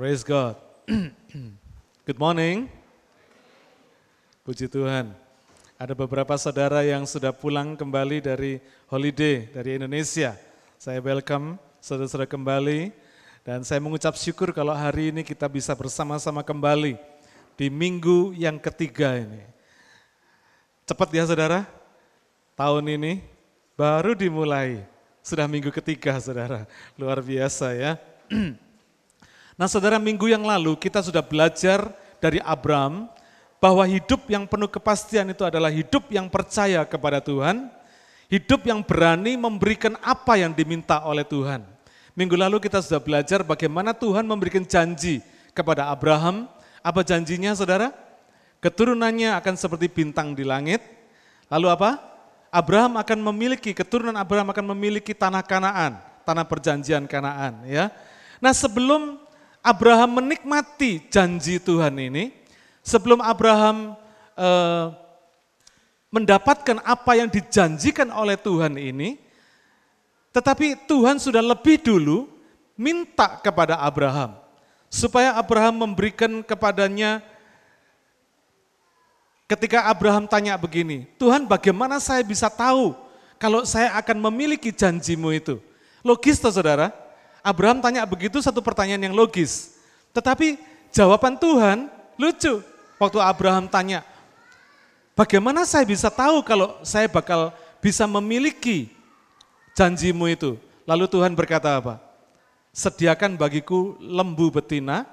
Praise God. Good morning. Puji Tuhan. Ada beberapa saudara yang sudah pulang kembali dari holiday dari Indonesia. Saya welcome saudara-saudara kembali dan saya mengucap syukur kalau hari ini kita bisa bersama-sama kembali di minggu yang ketiga ini. Cepat ya saudara, tahun ini baru dimulai. Sudah minggu ketiga saudara, luar biasa ya. Nah saudara minggu yang lalu kita sudah belajar dari Abraham bahwa hidup yang penuh kepastian itu adalah hidup yang percaya kepada Tuhan, hidup yang berani memberikan apa yang diminta oleh Tuhan. Minggu lalu kita sudah belajar bagaimana Tuhan memberikan janji kepada Abraham. Apa janjinya saudara? Keturunannya akan seperti bintang di langit. Lalu apa? Abraham akan memiliki, keturunan Abraham akan memiliki tanah kanaan, tanah perjanjian kanaan. ya. Nah sebelum Abraham menikmati janji Tuhan ini, sebelum Abraham eh, mendapatkan apa yang dijanjikan oleh Tuhan ini, tetapi Tuhan sudah lebih dulu minta kepada Abraham, supaya Abraham memberikan kepadanya ketika Abraham tanya begini, Tuhan bagaimana saya bisa tahu kalau saya akan memiliki janjimu itu? Logis toh saudara? Abraham tanya begitu satu pertanyaan yang logis. Tetapi jawaban Tuhan lucu. Waktu Abraham tanya, bagaimana saya bisa tahu kalau saya bakal bisa memiliki janjimu itu? Lalu Tuhan berkata apa? Sediakan bagiku lembu betina,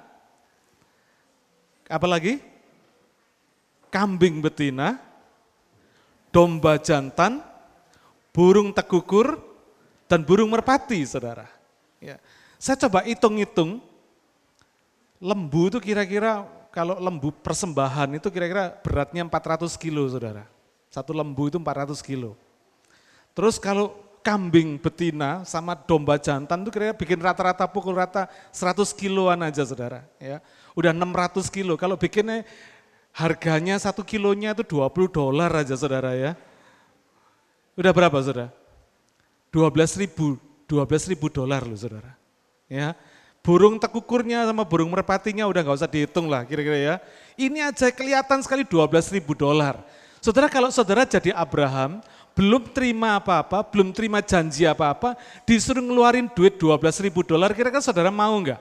apa lagi? Kambing betina, domba jantan, burung tekukur, dan burung merpati, saudara. Ya. Saya coba hitung-hitung, lembu itu kira-kira kalau lembu persembahan itu kira-kira beratnya 400 kilo saudara. Satu lembu itu 400 kilo. Terus kalau kambing betina sama domba jantan itu kira-kira bikin rata-rata pukul rata 100 kiloan aja saudara. Ya. Udah 600 kilo, kalau bikinnya harganya satu kilonya itu 20 dolar aja saudara ya. Udah berapa saudara? 12 ribu 12 ribu dolar loh saudara. Ya, burung tekukurnya sama burung merpatinya udah nggak usah dihitung lah kira-kira ya. Ini aja kelihatan sekali 12 ribu dolar. Saudara kalau saudara jadi Abraham, belum terima apa-apa, belum terima janji apa-apa, disuruh ngeluarin duit 12 ribu dolar, kira-kira saudara mau nggak?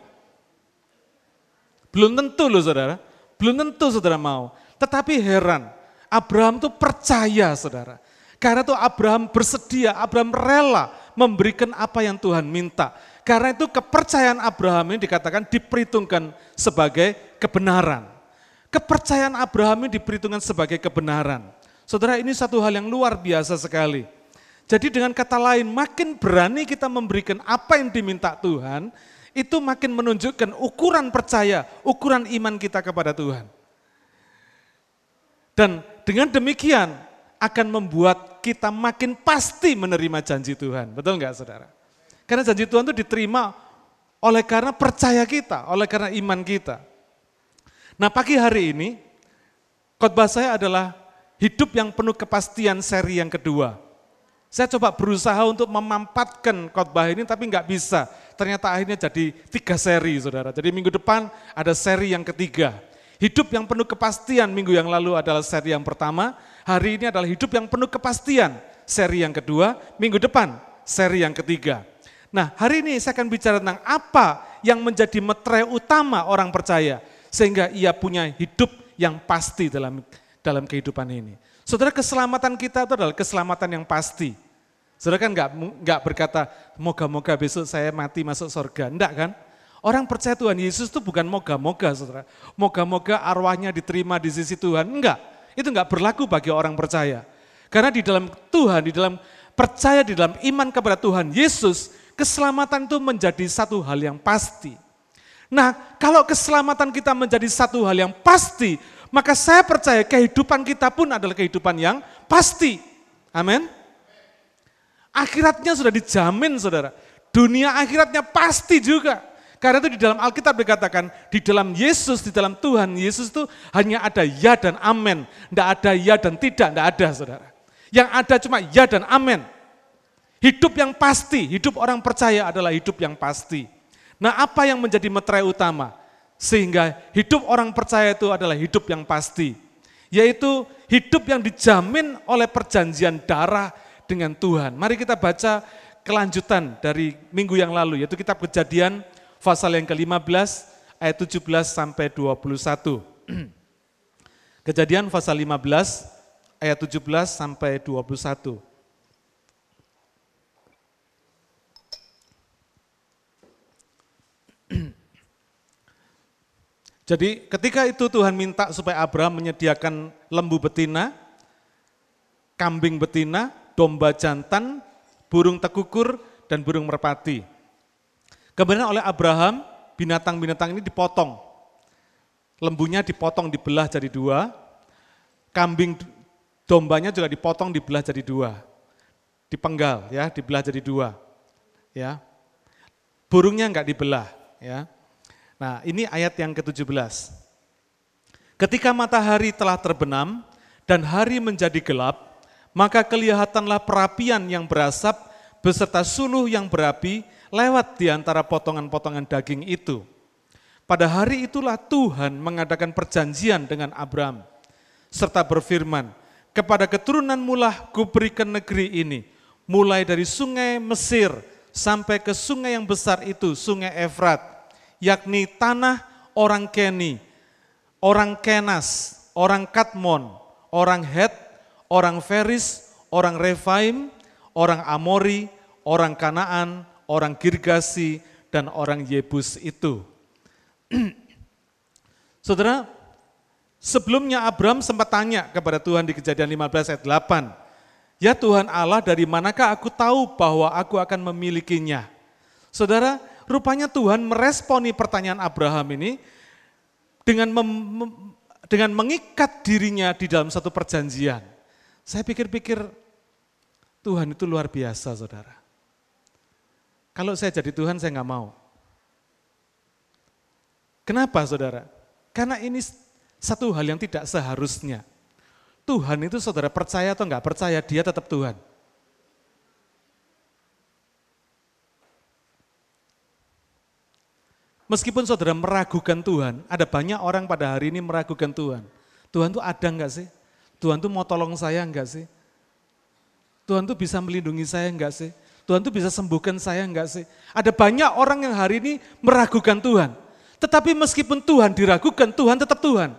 Belum tentu loh saudara, belum tentu saudara mau. Tetapi heran, Abraham tuh percaya saudara. Karena itu Abraham bersedia, Abraham rela memberikan apa yang Tuhan minta. Karena itu kepercayaan Abraham ini dikatakan diperhitungkan sebagai kebenaran. Kepercayaan Abraham ini diperhitungkan sebagai kebenaran. Saudara ini satu hal yang luar biasa sekali. Jadi dengan kata lain makin berani kita memberikan apa yang diminta Tuhan, itu makin menunjukkan ukuran percaya, ukuran iman kita kepada Tuhan. Dan dengan demikian akan membuat kita makin pasti menerima janji Tuhan. Betul nggak saudara? Karena janji Tuhan itu diterima oleh karena percaya kita, oleh karena iman kita. Nah pagi hari ini, khotbah saya adalah hidup yang penuh kepastian seri yang kedua. Saya coba berusaha untuk memampatkan khotbah ini tapi nggak bisa. Ternyata akhirnya jadi tiga seri saudara. Jadi minggu depan ada seri yang ketiga. Hidup yang penuh kepastian minggu yang lalu adalah seri yang pertama, hari ini adalah hidup yang penuh kepastian. Seri yang kedua, minggu depan seri yang ketiga. Nah hari ini saya akan bicara tentang apa yang menjadi metre utama orang percaya. Sehingga ia punya hidup yang pasti dalam dalam kehidupan ini. Saudara keselamatan kita itu adalah keselamatan yang pasti. Saudara kan nggak nggak berkata, moga-moga besok saya mati masuk surga. Enggak kan? Orang percaya Tuhan Yesus itu bukan moga-moga saudara. Moga-moga arwahnya diterima di sisi Tuhan. Enggak, itu enggak berlaku bagi orang percaya. Karena di dalam Tuhan, di dalam percaya di dalam iman kepada Tuhan Yesus, keselamatan itu menjadi satu hal yang pasti. Nah, kalau keselamatan kita menjadi satu hal yang pasti, maka saya percaya kehidupan kita pun adalah kehidupan yang pasti. Amin. Akhiratnya sudah dijamin saudara. Dunia akhiratnya pasti juga. Karena itu di dalam Alkitab dikatakan, di dalam Yesus, di dalam Tuhan Yesus itu hanya ada ya dan amin. Tidak ada ya dan tidak, tidak ada saudara. Yang ada cuma ya dan amin. Hidup yang pasti, hidup orang percaya adalah hidup yang pasti. Nah apa yang menjadi meterai utama? Sehingga hidup orang percaya itu adalah hidup yang pasti. Yaitu hidup yang dijamin oleh perjanjian darah dengan Tuhan. Mari kita baca kelanjutan dari minggu yang lalu, yaitu kitab kejadian pasal yang ke-15 ayat 17 sampai 21. Kejadian pasal 15 ayat 17 sampai 21. Jadi ketika itu Tuhan minta supaya Abraham menyediakan lembu betina, kambing betina, domba jantan, burung tekukur, dan burung merpati. Kemudian oleh Abraham, binatang-binatang ini dipotong. Lembunya dipotong, dibelah jadi dua. Kambing dombanya juga dipotong, dibelah jadi dua. Dipenggal ya, dibelah jadi dua. Ya. Burungnya enggak dibelah ya. Nah ini ayat yang ke-17. Ketika matahari telah terbenam dan hari menjadi gelap, maka kelihatanlah perapian yang berasap beserta suluh yang berapi lewat di antara potongan-potongan daging itu. Pada hari itulah Tuhan mengadakan perjanjian dengan Abraham, serta berfirman, kepada keturunan mulah kuberikan negeri ini, mulai dari sungai Mesir sampai ke sungai yang besar itu, sungai Efrat, yakni tanah orang Keni, orang Kenas, orang Katmon, orang Het, orang Feris, orang Refaim, orang Amori, orang Kanaan, orang Girgasi, dan orang Yebus itu. Saudara, sebelumnya Abraham sempat tanya kepada Tuhan di kejadian 15 ayat 8, Ya Tuhan Allah dari manakah aku tahu bahwa aku akan memilikinya? Saudara, Rupanya Tuhan meresponi pertanyaan Abraham ini dengan mem, dengan mengikat dirinya di dalam satu perjanjian. Saya pikir-pikir Tuhan itu luar biasa saudara. Kalau saya jadi Tuhan saya nggak mau. Kenapa saudara? Karena ini satu hal yang tidak seharusnya. Tuhan itu saudara percaya atau nggak percaya, dia tetap Tuhan. Meskipun saudara meragukan Tuhan, ada banyak orang pada hari ini meragukan Tuhan. Tuhan tuh ada enggak sih? Tuhan tuh mau tolong saya enggak sih? Tuhan tuh bisa melindungi saya enggak sih? Tuhan tuh bisa sembuhkan saya enggak sih? Ada banyak orang yang hari ini meragukan Tuhan. Tetapi meskipun Tuhan diragukan, Tuhan tetap Tuhan.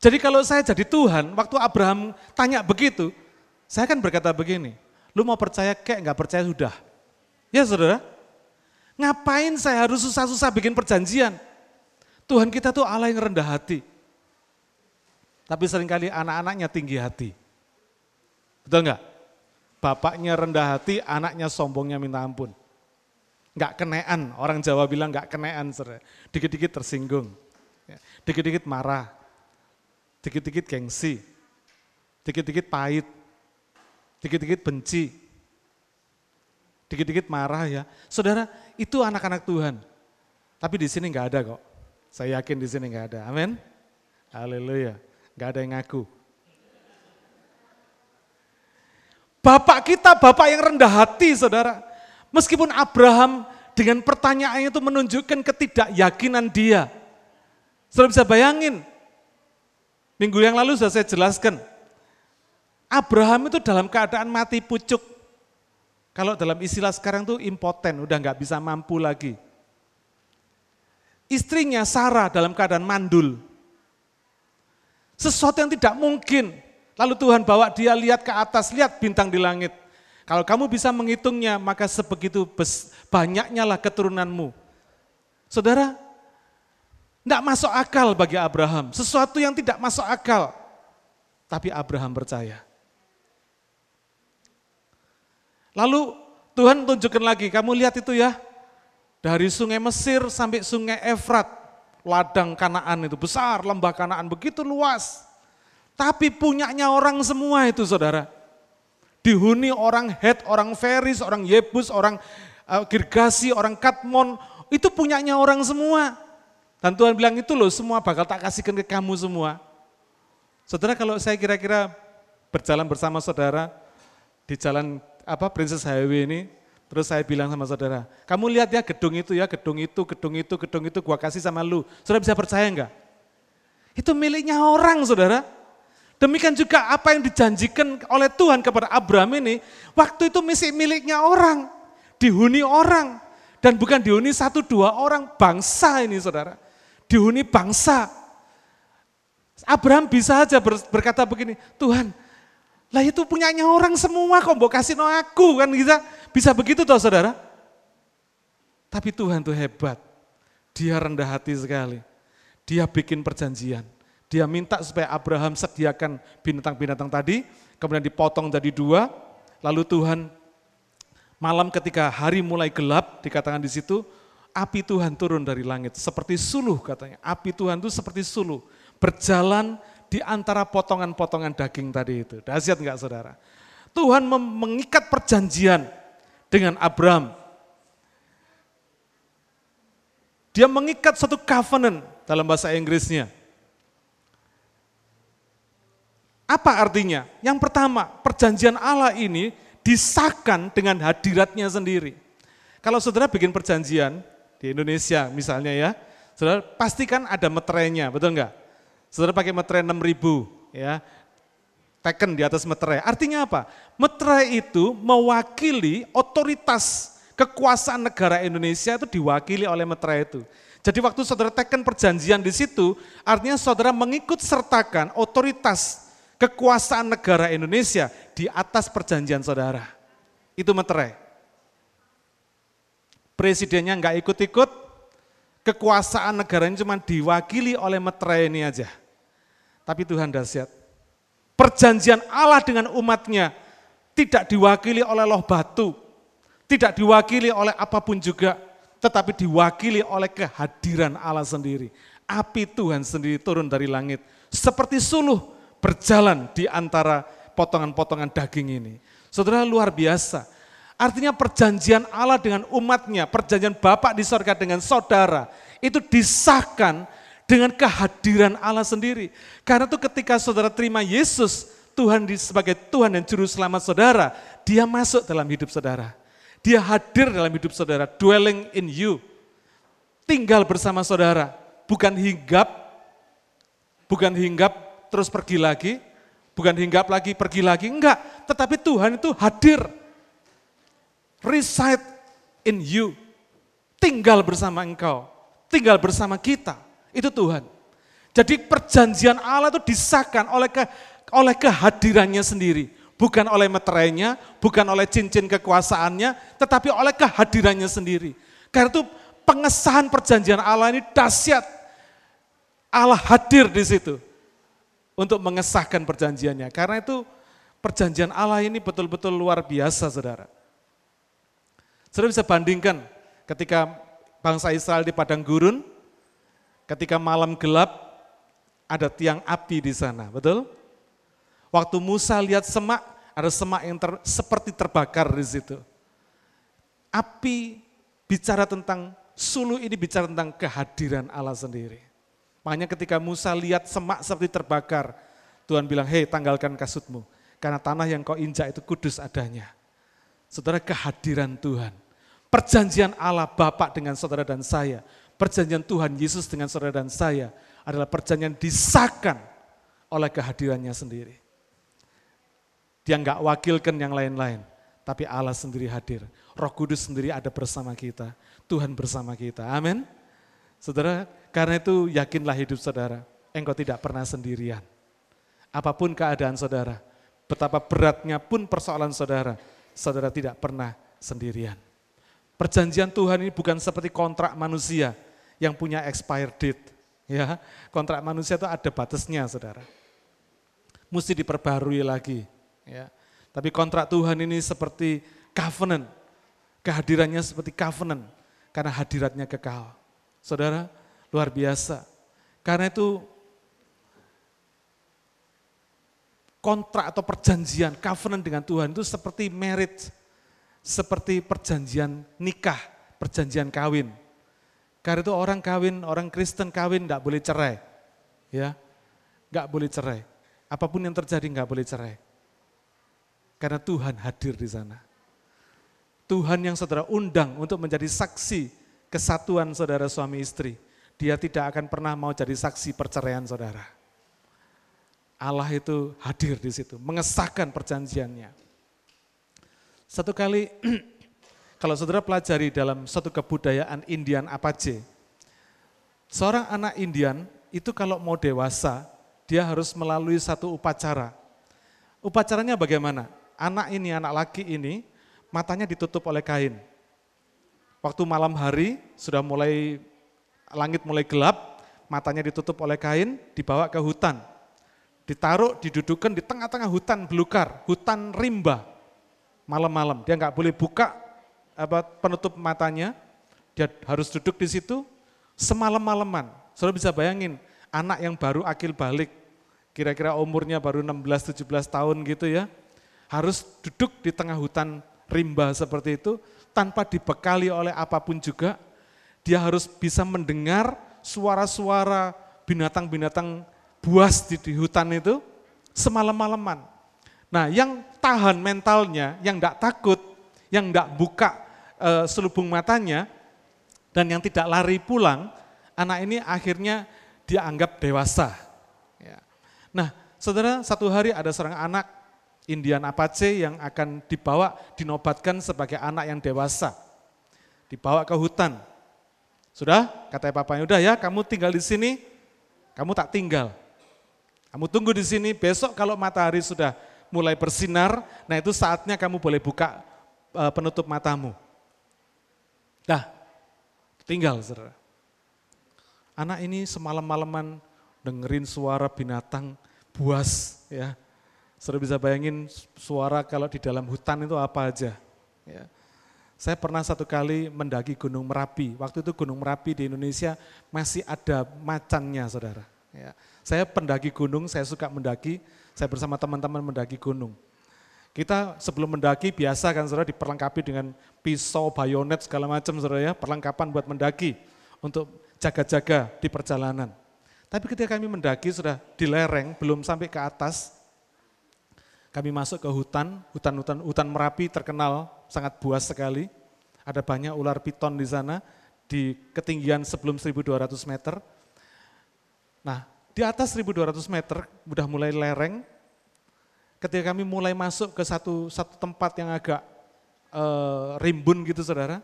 Jadi kalau saya jadi Tuhan, waktu Abraham tanya begitu, saya kan berkata begini, lu mau percaya kek, enggak percaya sudah. Ya saudara, Ngapain saya harus susah-susah bikin perjanjian? Tuhan kita tuh Allah yang rendah hati. Tapi sering kali anak-anaknya tinggi hati. Betul enggak? Bapaknya rendah hati, anaknya sombongnya minta ampun. Enggak kenean, orang Jawa bilang enggak kenean. Dikit-dikit tersinggung, ya, dikit-dikit marah, dikit-dikit gengsi, dikit-dikit pahit, dikit-dikit benci, dikit-dikit marah ya. Saudara, itu anak-anak Tuhan. Tapi di sini nggak ada kok. Saya yakin di sini nggak ada. Amin. Haleluya. Nggak ada yang ngaku. Bapak kita, Bapak yang rendah hati, saudara. Meskipun Abraham dengan pertanyaannya itu menunjukkan ketidakyakinan dia. Saudara bisa bayangin, minggu yang lalu sudah saya jelaskan, Abraham itu dalam keadaan mati pucuk. Kalau dalam istilah sekarang tuh impoten, udah nggak bisa mampu lagi. Istrinya Sarah dalam keadaan mandul. Sesuatu yang tidak mungkin. Lalu Tuhan bawa dia lihat ke atas, lihat bintang di langit. Kalau kamu bisa menghitungnya, maka sebegitu banyaknya lah keturunanmu. Saudara, tidak masuk akal bagi Abraham. Sesuatu yang tidak masuk akal. Tapi Abraham percaya. Lalu Tuhan tunjukkan lagi, kamu lihat itu ya, dari sungai Mesir sampai sungai Efrat, ladang Kanaan itu besar, lembah Kanaan begitu luas. Tapi punyanya orang semua itu saudara. Dihuni orang Het, orang Feris, orang Yebus, orang uh, Girgasi, orang Katmon, itu punyanya orang semua. Dan Tuhan bilang itu loh semua bakal tak kasihkan ke kamu semua. Saudara kalau saya kira-kira berjalan bersama saudara di jalan apa Princess Highway ini Terus saya bilang sama saudara, kamu lihat ya gedung itu ya, gedung itu, gedung itu, gedung itu gua kasih sama lu. Saudara bisa percaya enggak? Itu miliknya orang saudara. Demikian juga apa yang dijanjikan oleh Tuhan kepada Abraham ini, waktu itu misi miliknya orang, dihuni orang. Dan bukan dihuni satu dua orang, bangsa ini saudara. Dihuni bangsa. Abraham bisa aja berkata begini, Tuhan lah itu punyanya orang semua kok mau kasih no aku kan kita bisa begitu toh saudara. Tapi Tuhan tuh hebat. Dia rendah hati sekali. Dia bikin perjanjian. Dia minta supaya Abraham sediakan binatang-binatang tadi, kemudian dipotong jadi dua, lalu Tuhan malam ketika hari mulai gelap, dikatakan di situ, api Tuhan turun dari langit, seperti suluh katanya. Api Tuhan itu seperti suluh, berjalan di antara potongan-potongan daging tadi itu. Dahsyat enggak saudara? Tuhan mengikat perjanjian dengan Abraham. Dia mengikat satu covenant dalam bahasa Inggrisnya. Apa artinya? Yang pertama, perjanjian Allah ini disahkan dengan hadiratnya sendiri. Kalau saudara bikin perjanjian di Indonesia misalnya ya, saudara pastikan ada meterainya, betul enggak? Saudara pakai meterai 6000 ya. Teken di atas meterai. Artinya apa? Meterai itu mewakili otoritas kekuasaan negara Indonesia itu diwakili oleh meterai itu. Jadi waktu saudara teken perjanjian di situ, artinya saudara mengikut sertakan otoritas kekuasaan negara Indonesia di atas perjanjian saudara. Itu meterai. Presidennya nggak ikut-ikut, kekuasaan negara ini cuma diwakili oleh meterai ini aja. Tapi Tuhan dahsyat. Perjanjian Allah dengan umatnya tidak diwakili oleh loh batu, tidak diwakili oleh apa pun juga, tetapi diwakili oleh kehadiran Allah sendiri. Api Tuhan sendiri turun dari langit, seperti suluh berjalan di antara potongan-potongan daging ini. Saudara luar biasa. Artinya perjanjian Allah dengan umatnya, perjanjian Bapak di sorga dengan saudara, itu disahkan dengan kehadiran Allah sendiri. Karena itu ketika saudara terima Yesus, Tuhan sebagai Tuhan dan Juru Selamat saudara, dia masuk dalam hidup saudara. Dia hadir dalam hidup saudara, dwelling in you. Tinggal bersama saudara, bukan hinggap, bukan hinggap terus pergi lagi, bukan hinggap lagi pergi lagi, enggak. Tetapi Tuhan itu hadir, reside in you, tinggal bersama engkau, tinggal bersama kita. Itu Tuhan. Jadi perjanjian Allah itu disahkan oleh ke, oleh kehadirannya sendiri. Bukan oleh meterainya, bukan oleh cincin kekuasaannya, tetapi oleh kehadirannya sendiri. Karena itu pengesahan perjanjian Allah ini dahsyat. Allah hadir di situ untuk mengesahkan perjanjiannya. Karena itu perjanjian Allah ini betul-betul luar biasa saudara. Saudara bisa bandingkan ketika bangsa Israel di padang gurun, Ketika malam gelap, ada tiang api di sana, betul? Waktu Musa lihat semak, ada semak yang ter, seperti terbakar di situ. Api bicara tentang, sulu ini bicara tentang kehadiran Allah sendiri. Makanya ketika Musa lihat semak seperti terbakar, Tuhan bilang, hei tanggalkan kasutmu, karena tanah yang kau injak itu kudus adanya. Saudara kehadiran Tuhan, perjanjian Allah Bapak dengan saudara dan saya, perjanjian Tuhan Yesus dengan saudara dan saya adalah perjanjian disahkan oleh kehadirannya sendiri. Dia nggak wakilkan yang lain-lain, tapi Allah sendiri hadir. Roh Kudus sendiri ada bersama kita, Tuhan bersama kita. Amin. Saudara, karena itu yakinlah hidup saudara, engkau tidak pernah sendirian. Apa pun keadaan saudara, betapa beratnya pun persoalan saudara, saudara tidak pernah sendirian. Perjanjian Tuhan ini bukan seperti kontrak manusia, yang punya expired date. Ya, kontrak manusia itu ada batasnya, saudara. Mesti diperbarui lagi. Ya. Tapi kontrak Tuhan ini seperti covenant. Kehadirannya seperti covenant. Karena hadiratnya kekal. Saudara, luar biasa. Karena itu kontrak atau perjanjian, covenant dengan Tuhan itu seperti marriage, seperti perjanjian nikah, perjanjian kawin. Karena itu orang kawin, orang Kristen kawin tidak boleh cerai. Ya, nggak boleh cerai. Apa pun yang terjadi nggak boleh cerai. Karena Tuhan hadir di sana. Tuhan yang saudara undang untuk menjadi saksi kesatuan saudara suami istri. Dia tidak akan pernah mau jadi saksi perceraian saudara. Allah itu hadir di situ, mengesahkan perjanjiannya. Satu kali, kalau saudara pelajari dalam satu kebudayaan Indian Apache, seorang anak Indian itu kalau mau dewasa, dia harus melalui satu upacara. Upacaranya bagaimana? Anak ini, anak laki ini, matanya ditutup oleh kain. Waktu malam hari sudah mulai langit mulai gelap, matanya ditutup oleh kain, dibawa ke hutan. Ditaruh, didudukan di tengah-tengah hutan belukar, hutan rimba. Malam-malam, dia nggak boleh buka apa penutup matanya, dia harus duduk di situ semalam-malaman. Saudara bisa bayangin, anak yang baru akil balik, kira-kira umurnya baru 16-17 tahun gitu ya, harus duduk di tengah hutan rimba seperti itu, tanpa dibekali oleh apa pun juga, dia harus bisa mendengar suara-suara binatang-binatang buas di, di hutan itu semalam-malaman. Nah yang tahan mentalnya, yang tidak takut, yang tidak buka e, selubung matanya, dan yang tidak lari pulang, anak ini akhirnya dianggap dewasa. Ya. Nah saudara satu hari ada seorang anak Indian Apache yang akan dibawa, dinobatkan sebagai anak yang dewasa. Dibawa ke hutan. Sudah, kata papanya, udah ya kamu tinggal di sini, kamu tak tinggal. Kamu tunggu di sini, besok kalau matahari sudah mulai bersinar, nah itu saatnya kamu boleh buka uh, penutup matamu. Dah, tinggal saudara. Anak ini semalam-malaman dengerin suara binatang buas ya Saudara bisa bayangin suara kalau di dalam hutan itu apa aja. Ya. Saya pernah satu kali mendaki Gunung Merapi. Waktu itu Gunung Merapi di Indonesia masih ada macannya, saudara. Ya. Saya pendaki gunung, saya suka mendaki. Saya bersama teman-teman mendaki gunung. Kita sebelum mendaki biasa kan saudara diperlengkapi dengan pisau, bayonet segala macam saudara ya, perlengkapan buat mendaki untuk jaga-jaga di perjalanan. Tapi ketika kami mendaki sudah di lereng, belum sampai ke atas, kami masuk ke hutan, hutan-hutan hutan Merapi terkenal sangat buas sekali. Ada banyak ular piton di sana di ketinggian sebelum 1200 meter. Nah, di atas 1200 meter udah mulai lereng. Ketika kami mulai masuk ke satu satu tempat yang agak e, rimbun gitu Saudara,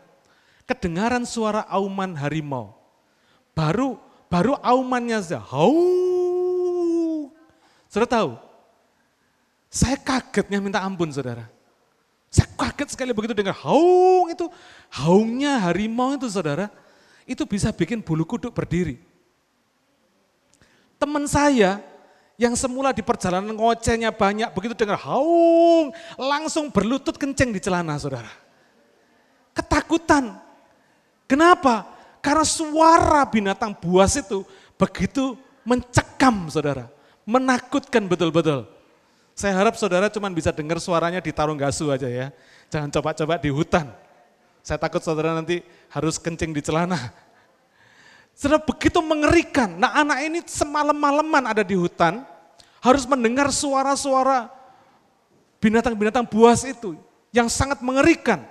kedengaran suara auman harimau. Baru baru aumannya saja, hau. Saudara tahu, saya kagetnya minta ampun saudara. Saya kaget sekali begitu dengar haung itu, haungnya harimau itu saudara, itu bisa bikin bulu kuduk berdiri. Teman saya yang semula di perjalanan ngocehnya banyak, begitu dengar haung, langsung berlutut kenceng di celana saudara. Ketakutan. Kenapa? Karena suara binatang buas itu begitu mencekam saudara. Menakutkan betul-betul. Saya harap saudara cuma bisa dengar suaranya di tarung gasu aja ya. Jangan coba-coba di hutan. Saya takut saudara nanti harus kencing di celana. Saudara begitu mengerikan. Nah anak ini semalam-malaman ada di hutan, harus mendengar suara-suara binatang-binatang buas itu yang sangat mengerikan.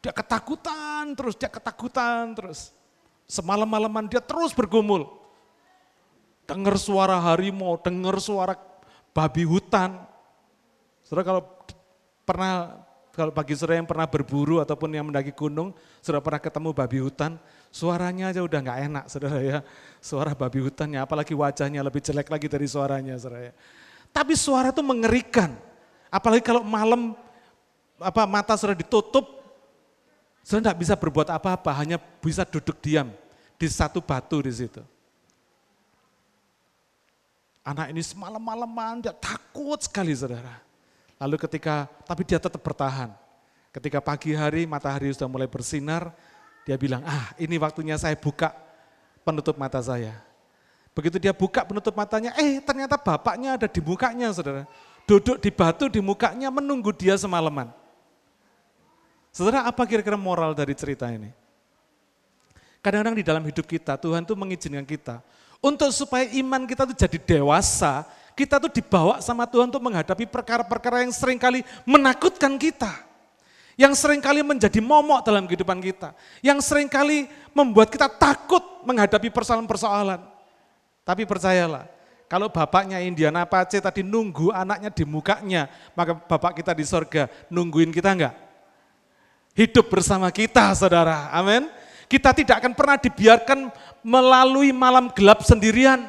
Dia ketakutan terus, dia ketakutan terus. Semalam-malaman dia terus bergumul. Dengar suara harimau, dengar suara babi hutan. Saudara kalau pernah kalau bagi saudara yang pernah berburu ataupun yang mendaki gunung, sudah pernah ketemu babi hutan, suaranya aja udah nggak enak, saudara ya. Suara babi hutannya, apalagi wajahnya lebih jelek lagi dari suaranya, saudara ya. Tapi suara itu mengerikan, apalagi kalau malam apa mata sudah ditutup, saudara nggak bisa berbuat apa-apa, hanya bisa duduk diam di satu batu di situ. Anak ini semalam-malaman, dia takut sekali saudara. Lalu ketika, tapi dia tetap bertahan. Ketika pagi hari, matahari sudah mulai bersinar, dia bilang, ah ini waktunya saya buka penutup mata saya. Begitu dia buka penutup matanya, eh ternyata bapaknya ada di mukanya saudara. Duduk di batu di mukanya menunggu dia semalaman. Saudara apa kira-kira moral dari cerita ini? Kadang-kadang di dalam hidup kita, Tuhan tuh mengizinkan kita untuk supaya iman kita tuh jadi dewasa, kita tuh dibawa sama Tuhan untuk menghadapi perkara-perkara yang sering kali menakutkan kita. yang sering kali menjadi momok dalam kehidupan kita, yang sering kali membuat kita takut menghadapi persoalan-persoalan. Tapi percayalah, kalau bapaknya Indiana Pace tadi nunggu anaknya di mukanya, maka bapak kita di sorga nungguin kita enggak? Hidup bersama kita saudara, amin. Kita tidak akan pernah dibiarkan melalui malam gelap sendirian.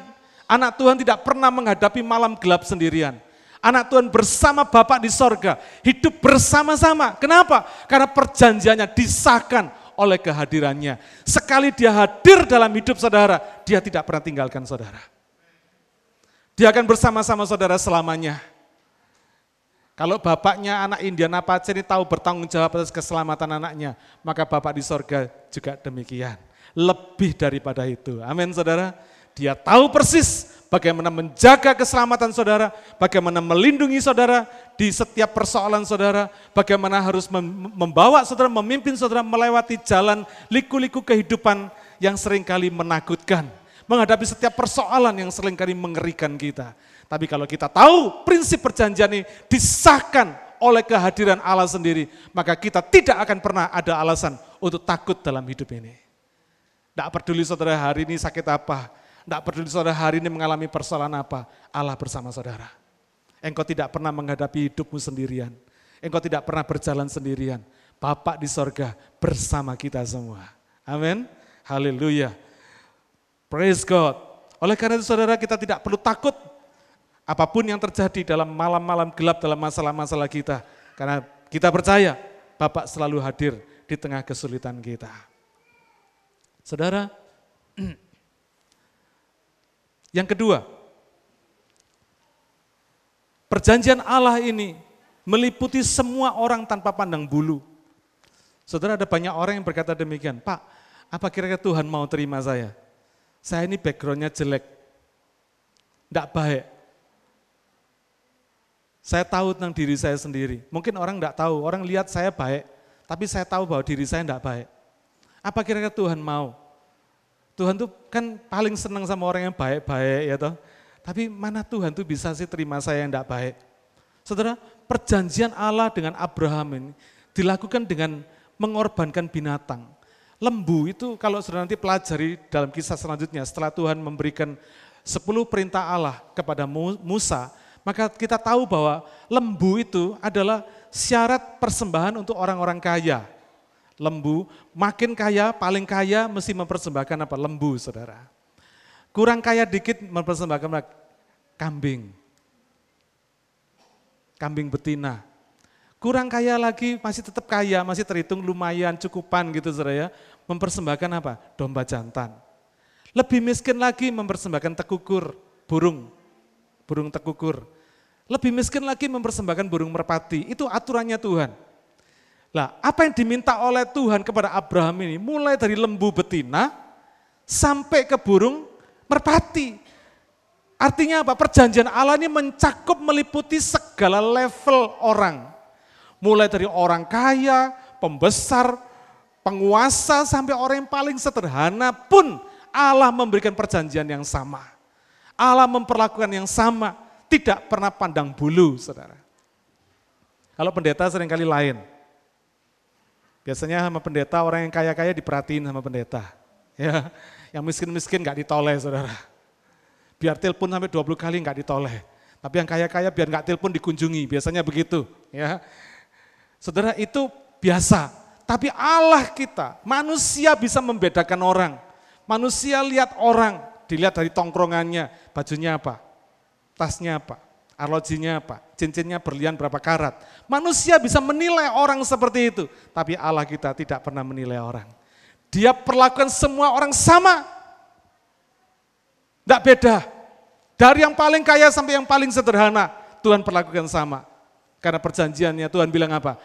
Anak Tuhan tidak pernah menghadapi malam gelap sendirian. Anak Tuhan bersama Bapak di sorga, hidup bersama-sama. Kenapa? Karena perjanjiannya disahkan oleh kehadirannya. Sekali dia hadir dalam hidup saudara, dia tidak pernah tinggalkan saudara. Dia akan bersama-sama saudara selamanya. Kalau bapaknya anak Indian apa ini tahu bertanggung jawab atas keselamatan anaknya, maka bapak di sorga juga demikian. Lebih daripada itu. Amin saudara. Dia tahu persis bagaimana menjaga keselamatan saudara, bagaimana melindungi saudara di setiap persoalan saudara, bagaimana harus membawa saudara, memimpin saudara melewati jalan liku-liku kehidupan yang sering kali menakutkan, menghadapi setiap persoalan yang sering kali mengerikan kita. Tapi kalau kita tahu prinsip perjanjian ini disahkan oleh kehadiran Allah sendiri, maka kita tidak akan pernah ada alasan untuk takut dalam hidup ini. Tidak peduli saudara hari ini sakit apa, tidak peduli saudara hari ini mengalami persoalan apa, Allah bersama saudara. Engkau tidak pernah menghadapi hidupmu sendirian. Engkau tidak pernah berjalan sendirian. Bapak di sorga bersama kita semua. Amin. Haleluya. Praise God. Oleh karena itu saudara kita tidak perlu takut apa pun yang terjadi dalam malam-malam gelap dalam masalah-masalah kita. Karena kita percaya Bapak selalu hadir di tengah kesulitan kita. Saudara, Yang kedua, perjanjian Allah ini meliputi semua orang tanpa pandang bulu. Saudara ada banyak orang yang berkata demikian, Pak, apa kira-kira Tuhan mau terima saya? Saya ini backgroundnya jelek, tidak baik. Saya tahu tentang diri saya sendiri. Mungkin orang tidak tahu, orang lihat saya baik, tapi saya tahu bahwa diri saya tidak baik. Apa kira-kira Tuhan mau? Tuhan tuh kan paling senang sama orang yang baik-baik ya toh. Tapi mana Tuhan tuh bisa sih terima saya yang tidak baik. Saudara, perjanjian Allah dengan Abraham ini dilakukan dengan mengorbankan binatang. Lembu itu kalau sudah nanti pelajari dalam kisah selanjutnya setelah Tuhan memberikan 10 perintah Allah kepada Musa, maka kita tahu bahwa lembu itu adalah syarat persembahan untuk orang-orang kaya lembu, makin kaya, paling kaya mesti mempersembahkan apa? Lembu, saudara. Kurang kaya dikit mempersembahkan? Kambing. Kambing betina. Kurang kaya lagi masih tetap kaya, masih terhitung lumayan, cukupan gitu saudara ya. Mempersembahkan apa? Domba jantan. Lebih miskin lagi mempersembahkan tekukur, burung. Burung tekukur. Lebih miskin lagi mempersembahkan burung merpati. Itu aturannya Tuhan. Lah, apa yang diminta oleh Tuhan kepada Abraham ini mulai dari lembu betina sampai ke burung merpati. Artinya apa? Perjanjian Allah ini mencakup meliputi segala level orang. Mulai dari orang kaya, pembesar, penguasa sampai orang yang paling sederhana pun Allah memberikan perjanjian yang sama. Allah memperlakukan yang sama, tidak pernah pandang bulu, saudara. Kalau pendeta sering kali lain, Biasanya sama pendeta orang yang kaya-kaya diperhatiin sama pendeta. Ya, yang miskin-miskin nggak ditoleh saudara. Biar telepon sampai 20 kali nggak ditoleh. Tapi yang kaya-kaya biar nggak telepon dikunjungi, biasanya begitu. Ya, Saudara itu biasa. Tapi Allah kita, manusia bisa membedakan orang. Manusia lihat orang, dilihat dari tongkrongannya, bajunya apa, tasnya apa, arlojinya apa, cincinnya berlian berapa karat. Manusia bisa menilai orang seperti itu, tapi Allah kita tidak pernah menilai orang. Dia perlakukan semua orang sama. Tidak beda. Dari yang paling kaya sampai yang paling sederhana, Tuhan perlakukan sama. Karena perjanjiannya Tuhan bilang apa?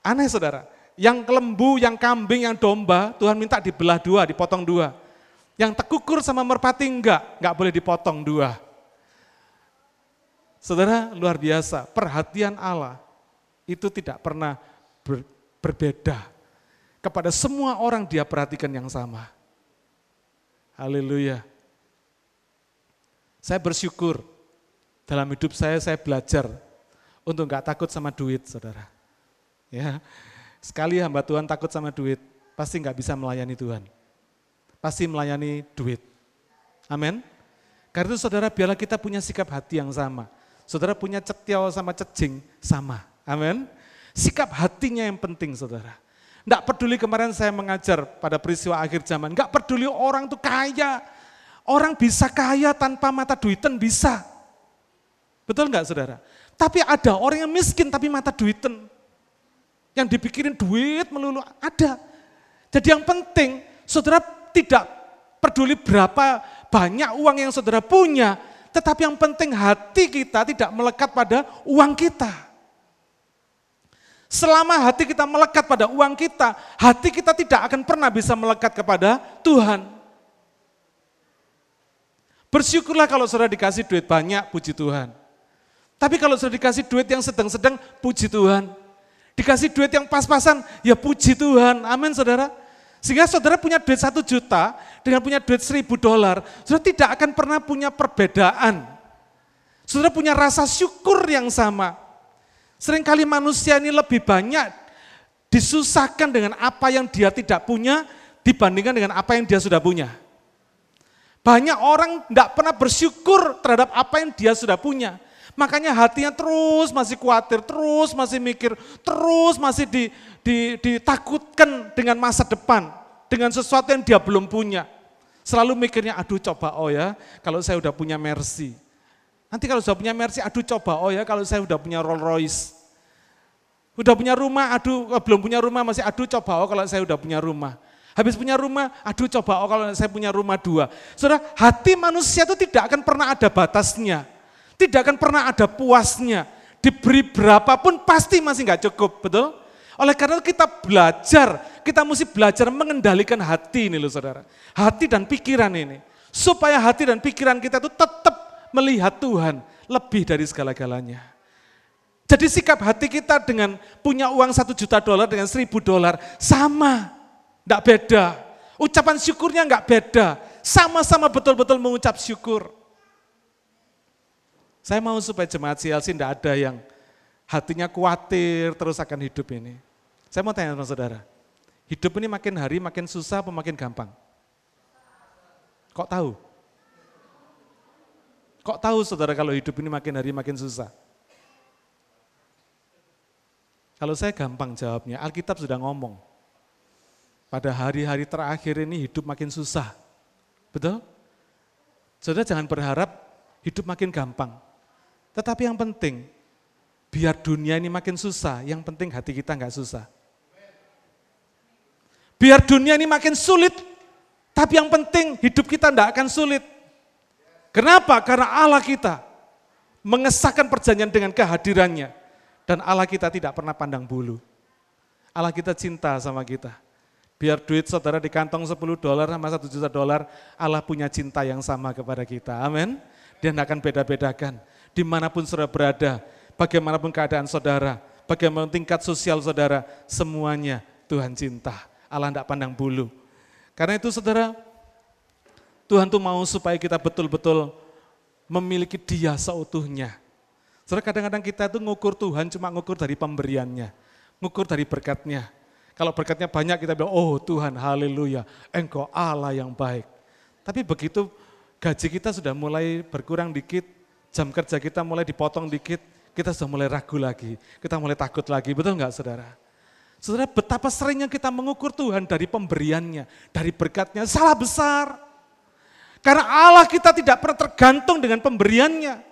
Aneh saudara, yang lembu, yang kambing, yang domba, Tuhan minta dibelah dua, dipotong dua. Yang tekukur sama merpati enggak, enggak boleh dipotong dua. Saudara, luar biasa, perhatian Allah itu tidak pernah ber, berbeda. Kepada semua orang dia perhatikan yang sama. Haleluya. Saya bersyukur dalam hidup saya, saya belajar untuk nggak takut sama duit, saudara. Ya, Sekali hamba Tuhan takut sama duit, pasti nggak bisa melayani Tuhan. Pasti melayani duit. Amin. Karena itu saudara biarlah kita punya sikap hati yang sama. Saudara punya cetiau sama cecing sama. Amin. Sikap hatinya yang penting saudara. Enggak peduli kemarin saya mengajar pada peristiwa akhir zaman. Enggak peduli orang itu kaya. Orang bisa kaya tanpa mata duitan bisa. Betul enggak saudara? Tapi ada orang yang miskin tapi mata duitan. Yang dipikirin duit melulu ada. Jadi yang penting saudara tidak peduli berapa banyak uang yang saudara punya. Tetapi yang penting hati kita tidak melekat pada uang kita. Selama hati kita melekat pada uang kita, hati kita tidak akan pernah bisa melekat kepada Tuhan. Bersyukurlah kalau saudara dikasih duit banyak, puji Tuhan. Tapi kalau sudah dikasih duit yang sedang-sedang, puji Tuhan. Dikasih duit yang pas-pasan, ya puji Tuhan. Amin saudara. Sehingga saudara punya duit satu juta, dengan punya duit seribu dolar, saudara tidak akan pernah punya perbedaan. Saudara punya rasa syukur yang sama. Seringkali manusia ini lebih banyak disusahkan dengan apa yang dia tidak punya dibandingkan dengan apa yang dia sudah punya. Banyak orang tidak pernah bersyukur terhadap apa yang dia sudah punya. Makanya hatinya terus masih khawatir, terus masih mikir, terus masih di, di, ditakutkan dengan masa depan, dengan sesuatu yang dia belum punya. Selalu mikirnya, aduh coba oh ya, kalau saya udah punya Mercy, Nanti kalau sudah punya Mercy, aduh coba, oh ya kalau saya udah punya Rolls Royce. Udah punya rumah, aduh eh, belum punya rumah masih aduh coba, oh kalau saya udah punya rumah. Habis punya rumah, aduh coba, oh kalau saya punya rumah dua. Saudara, hati manusia itu tidak akan pernah ada batasnya. Tidak akan pernah ada puasnya. Diberi berapapun pasti masih nggak cukup, betul? Oleh karena itu kita belajar, kita mesti belajar mengendalikan hati ini loh saudara. Hati dan pikiran ini. Supaya hati dan pikiran kita itu tetap melihat Tuhan lebih dari segala-galanya. Jadi sikap hati kita dengan punya uang satu juta dolar dengan seribu dolar sama, tidak beda. Ucapan syukurnya nggak beda, sama-sama betul-betul mengucap syukur. Saya mau supaya jemaat CLC tidak ada yang hatinya khawatir terus akan hidup ini. Saya mau tanya sama saudara, hidup ini makin hari makin susah apa makin gampang? Kok tahu? Kok tahu saudara kalau hidup ini makin hari makin susah? Kalau saya gampang jawabnya, Alkitab sudah ngomong. Pada hari-hari terakhir ini hidup makin susah. Betul? Saudara jangan berharap hidup makin gampang. Tetapi yang penting, biar dunia ini makin susah, yang penting hati kita nggak susah. Biar dunia ini makin sulit, tapi yang penting hidup kita tidak akan sulit. Kenapa? Karena Allah kita mengesahkan perjanjian dengan kehadirannya. Dan Allah kita tidak pernah pandang bulu. Allah kita cinta sama kita. Biar duit saudara di kantong 10 dolar sama 1 juta dolar, Allah punya cinta yang sama kepada kita. Amin. Tidak akan beda-bedakan. Di mana pun saudara berada, bagaimanapun keadaan saudara, bagaimanapun tingkat sosial saudara, semuanya Tuhan cinta. Allah tidak pandang bulu. Karena itu saudara, Tuhan tuh mau supaya kita betul-betul memiliki dia seutuhnya. Saudara kadang-kadang kita tuh ngukur Tuhan cuma ngukur dari pemberiannya, ngukur dari berkatnya. Kalau berkatnya banyak kita bilang, oh Tuhan haleluya, engkau Allah yang baik. Tapi begitu gaji kita sudah mulai berkurang dikit, jam kerja kita mulai dipotong dikit, kita sudah mulai ragu lagi, kita mulai takut lagi, betul nggak saudara? Saudara betapa seringnya kita mengukur Tuhan dari pemberiannya, dari berkatnya, salah besar. Karena Allah kita tidak pernah tergantung dengan pemberiannya.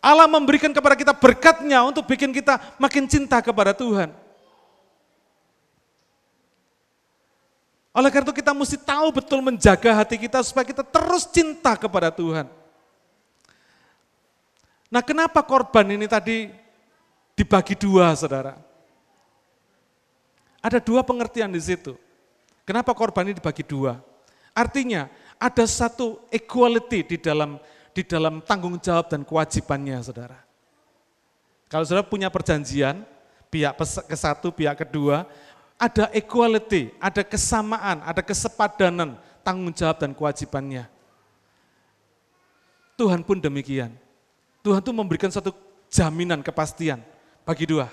Allah memberikan kepada kita berkatnya untuk bikin kita makin cinta kepada Tuhan. Oleh karena itu kita mesti tahu betul menjaga hati kita supaya kita terus cinta kepada Tuhan. Nah kenapa korban ini tadi dibagi dua saudara? Ada dua pengertian di situ. Kenapa korban ini dibagi dua? Artinya ada satu equality di dalam di dalam tanggung jawab dan kewajibannya, saudara. Kalau saudara punya perjanjian, pihak ke satu, pihak kedua, ada equality, ada kesamaan, ada kesepadanan tanggung jawab dan kewajibannya. Tuhan pun demikian. Tuhan tuh memberikan satu jaminan kepastian bagi dua.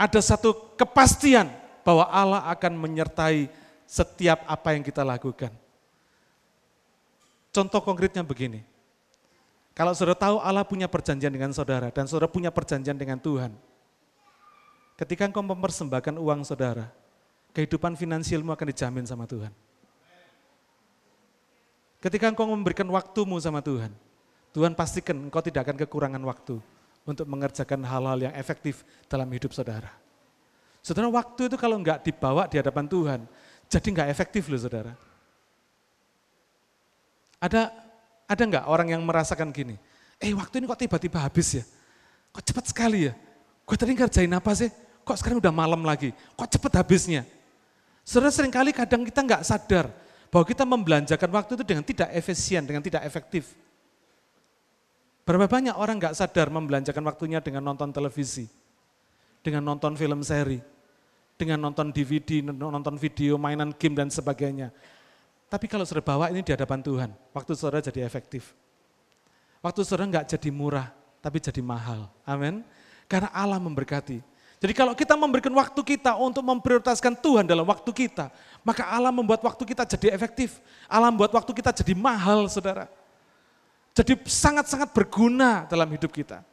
ada satu kepastian bahwa Allah akan menyertai setiap apa yang kita lakukan. Contoh konkretnya begini. Kalau saudara tahu Allah punya perjanjian dengan saudara dan saudara punya perjanjian dengan Tuhan. Ketika engkau mempersembahkan uang saudara, kehidupan finansialmu akan dijamin sama Tuhan. Ketika engkau memberikan waktumu sama Tuhan, Tuhan pastikan engkau tidak akan kekurangan waktu untuk mengerjakan hal-hal yang efektif dalam hidup saudara. Saudara, waktu itu kalau enggak dibawa di hadapan Tuhan, jadi enggak efektif loh saudara. Ada ada enggak orang yang merasakan gini, eh waktu ini kok tiba-tiba habis ya? Kok cepat sekali ya? Gue tadi ngerjain apa sih? Kok sekarang udah malam lagi? Kok cepat habisnya? Saudara sering kali kadang kita enggak sadar bahwa kita membelanjakan waktu itu dengan tidak efisien, dengan tidak efektif. Berapa banyak orang nggak sadar membelanjakan waktunya dengan nonton televisi, dengan nonton film seri, dengan nonton DVD, nonton video, mainan game dan sebagainya. Tapi kalau saudara bawa ini di hadapan Tuhan, waktu saudara jadi efektif. Waktu saudara nggak jadi murah, tapi jadi mahal. Amin. Karena Allah memberkati. Jadi kalau kita memberikan waktu kita untuk memprioritaskan Tuhan dalam waktu kita, maka Allah membuat waktu kita jadi efektif. Allah membuat waktu kita jadi mahal, saudara. Jadi sangat-sangat berguna dalam hidup kita.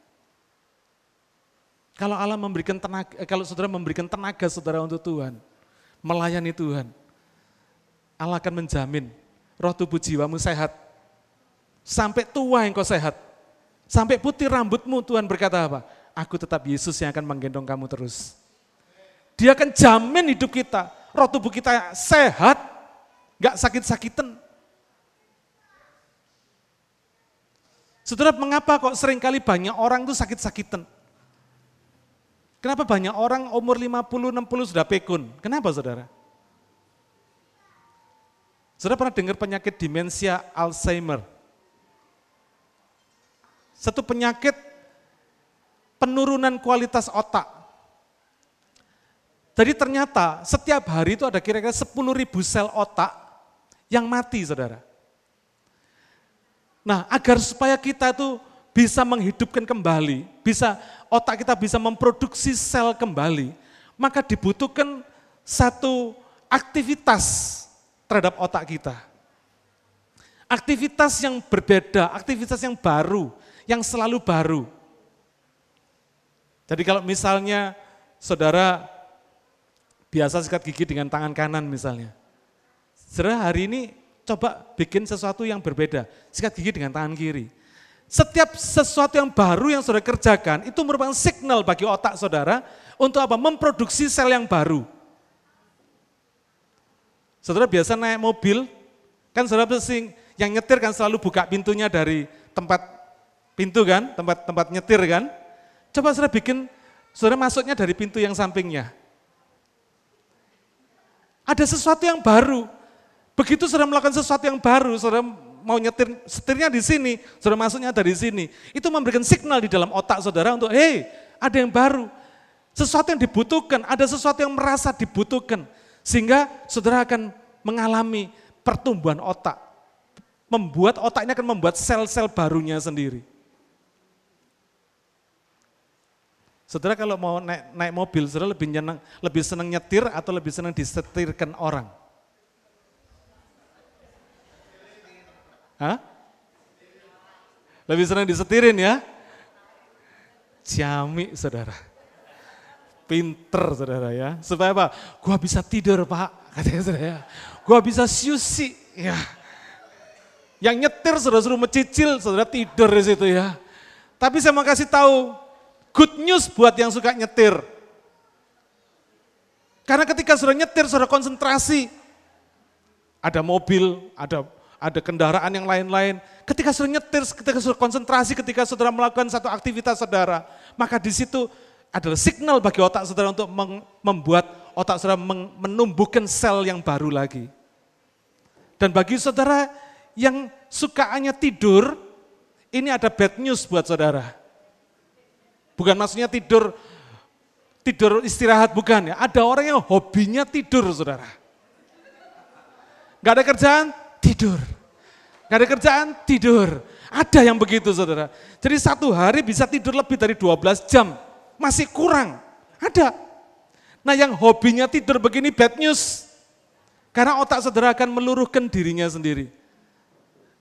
Kalau Allah memberikan tenaga, eh, kalau saudara memberikan tenaga saudara untuk Tuhan, melayani Tuhan, Allah akan menjamin roh tubuh jiwamu sehat. Sampai tua yang kau sehat. Sampai putih rambutmu Tuhan berkata apa? Aku tetap Yesus yang akan menggendong kamu terus. Dia akan jamin hidup kita. Roh tubuh kita sehat, gak sakit-sakitan. Saudara, mengapa kok sering kali banyak orang itu sakit-sakitan? Kenapa banyak orang umur 50, 60 sudah pekun? Kenapa saudara? Saudara pernah dengar penyakit demensia Alzheimer? Satu penyakit penurunan kualitas otak. Jadi ternyata setiap hari itu ada kira-kira 10 ribu sel otak yang mati saudara. Nah, agar supaya kita itu bisa menghidupkan kembali, bisa otak kita bisa memproduksi sel kembali, maka dibutuhkan satu aktivitas terhadap otak kita. Aktivitas yang berbeda, aktivitas yang baru, yang selalu baru. Jadi kalau misalnya saudara biasa sikat gigi dengan tangan kanan misalnya. Saudara hari ini coba bikin sesuatu yang berbeda. Sikat gigi dengan tangan kiri. Setiap sesuatu yang baru yang saudara kerjakan, itu merupakan signal bagi otak saudara untuk apa? Memproduksi sel yang baru. Saudara biasa naik mobil, kan saudara sing yang nyetir kan selalu buka pintunya dari tempat pintu kan, tempat tempat nyetir kan. Coba saudara bikin, saudara masuknya dari pintu yang sampingnya. Ada sesuatu yang baru, Begitu saudara melakukan sesuatu yang baru, saudara mau nyetir, setirnya di sini, saudara masuknya dari sini. Itu memberikan signal di dalam otak saudara untuk, hei ada yang baru. Sesuatu yang dibutuhkan, ada sesuatu yang merasa dibutuhkan. Sehingga saudara akan mengalami pertumbuhan otak. Membuat otaknya akan membuat sel-sel barunya sendiri. Saudara kalau mau naik, naik mobil, saudara lebih senang, lebih senang nyetir atau lebih senang disetirkan orang? Hah? Lebih senang disetirin ya? Ciami saudara. Pinter saudara ya. Supaya apa? Gua bisa tidur pak, katanya saudara ya. Gua bisa siusi ya. Yang nyetir saudara suruh mencicil, saudara tidur di situ ya. Tapi saya mau kasih tahu, good news buat yang suka nyetir. Karena ketika saudara nyetir, saudara konsentrasi. Ada mobil, ada ada kendaraan yang lain-lain. Ketika saudara nyetir, ketika saudara konsentrasi, ketika saudara melakukan satu aktivitas saudara, maka di situ adalah signal bagi otak saudara untuk membuat otak saudara menumbuhkan sel yang baru lagi. Dan bagi saudara yang sukaannya tidur, ini ada bad news buat saudara. Bukan maksudnya tidur tidur istirahat bukan ya. Ada orang yang hobinya tidur saudara. Gak ada kerjaan, tidur. Gak ada kerjaan, tidur. Ada yang begitu saudara. Jadi satu hari bisa tidur lebih dari 12 jam. Masih kurang. Ada. Nah yang hobinya tidur begini bad news. Karena otak saudara akan meluruhkan dirinya sendiri.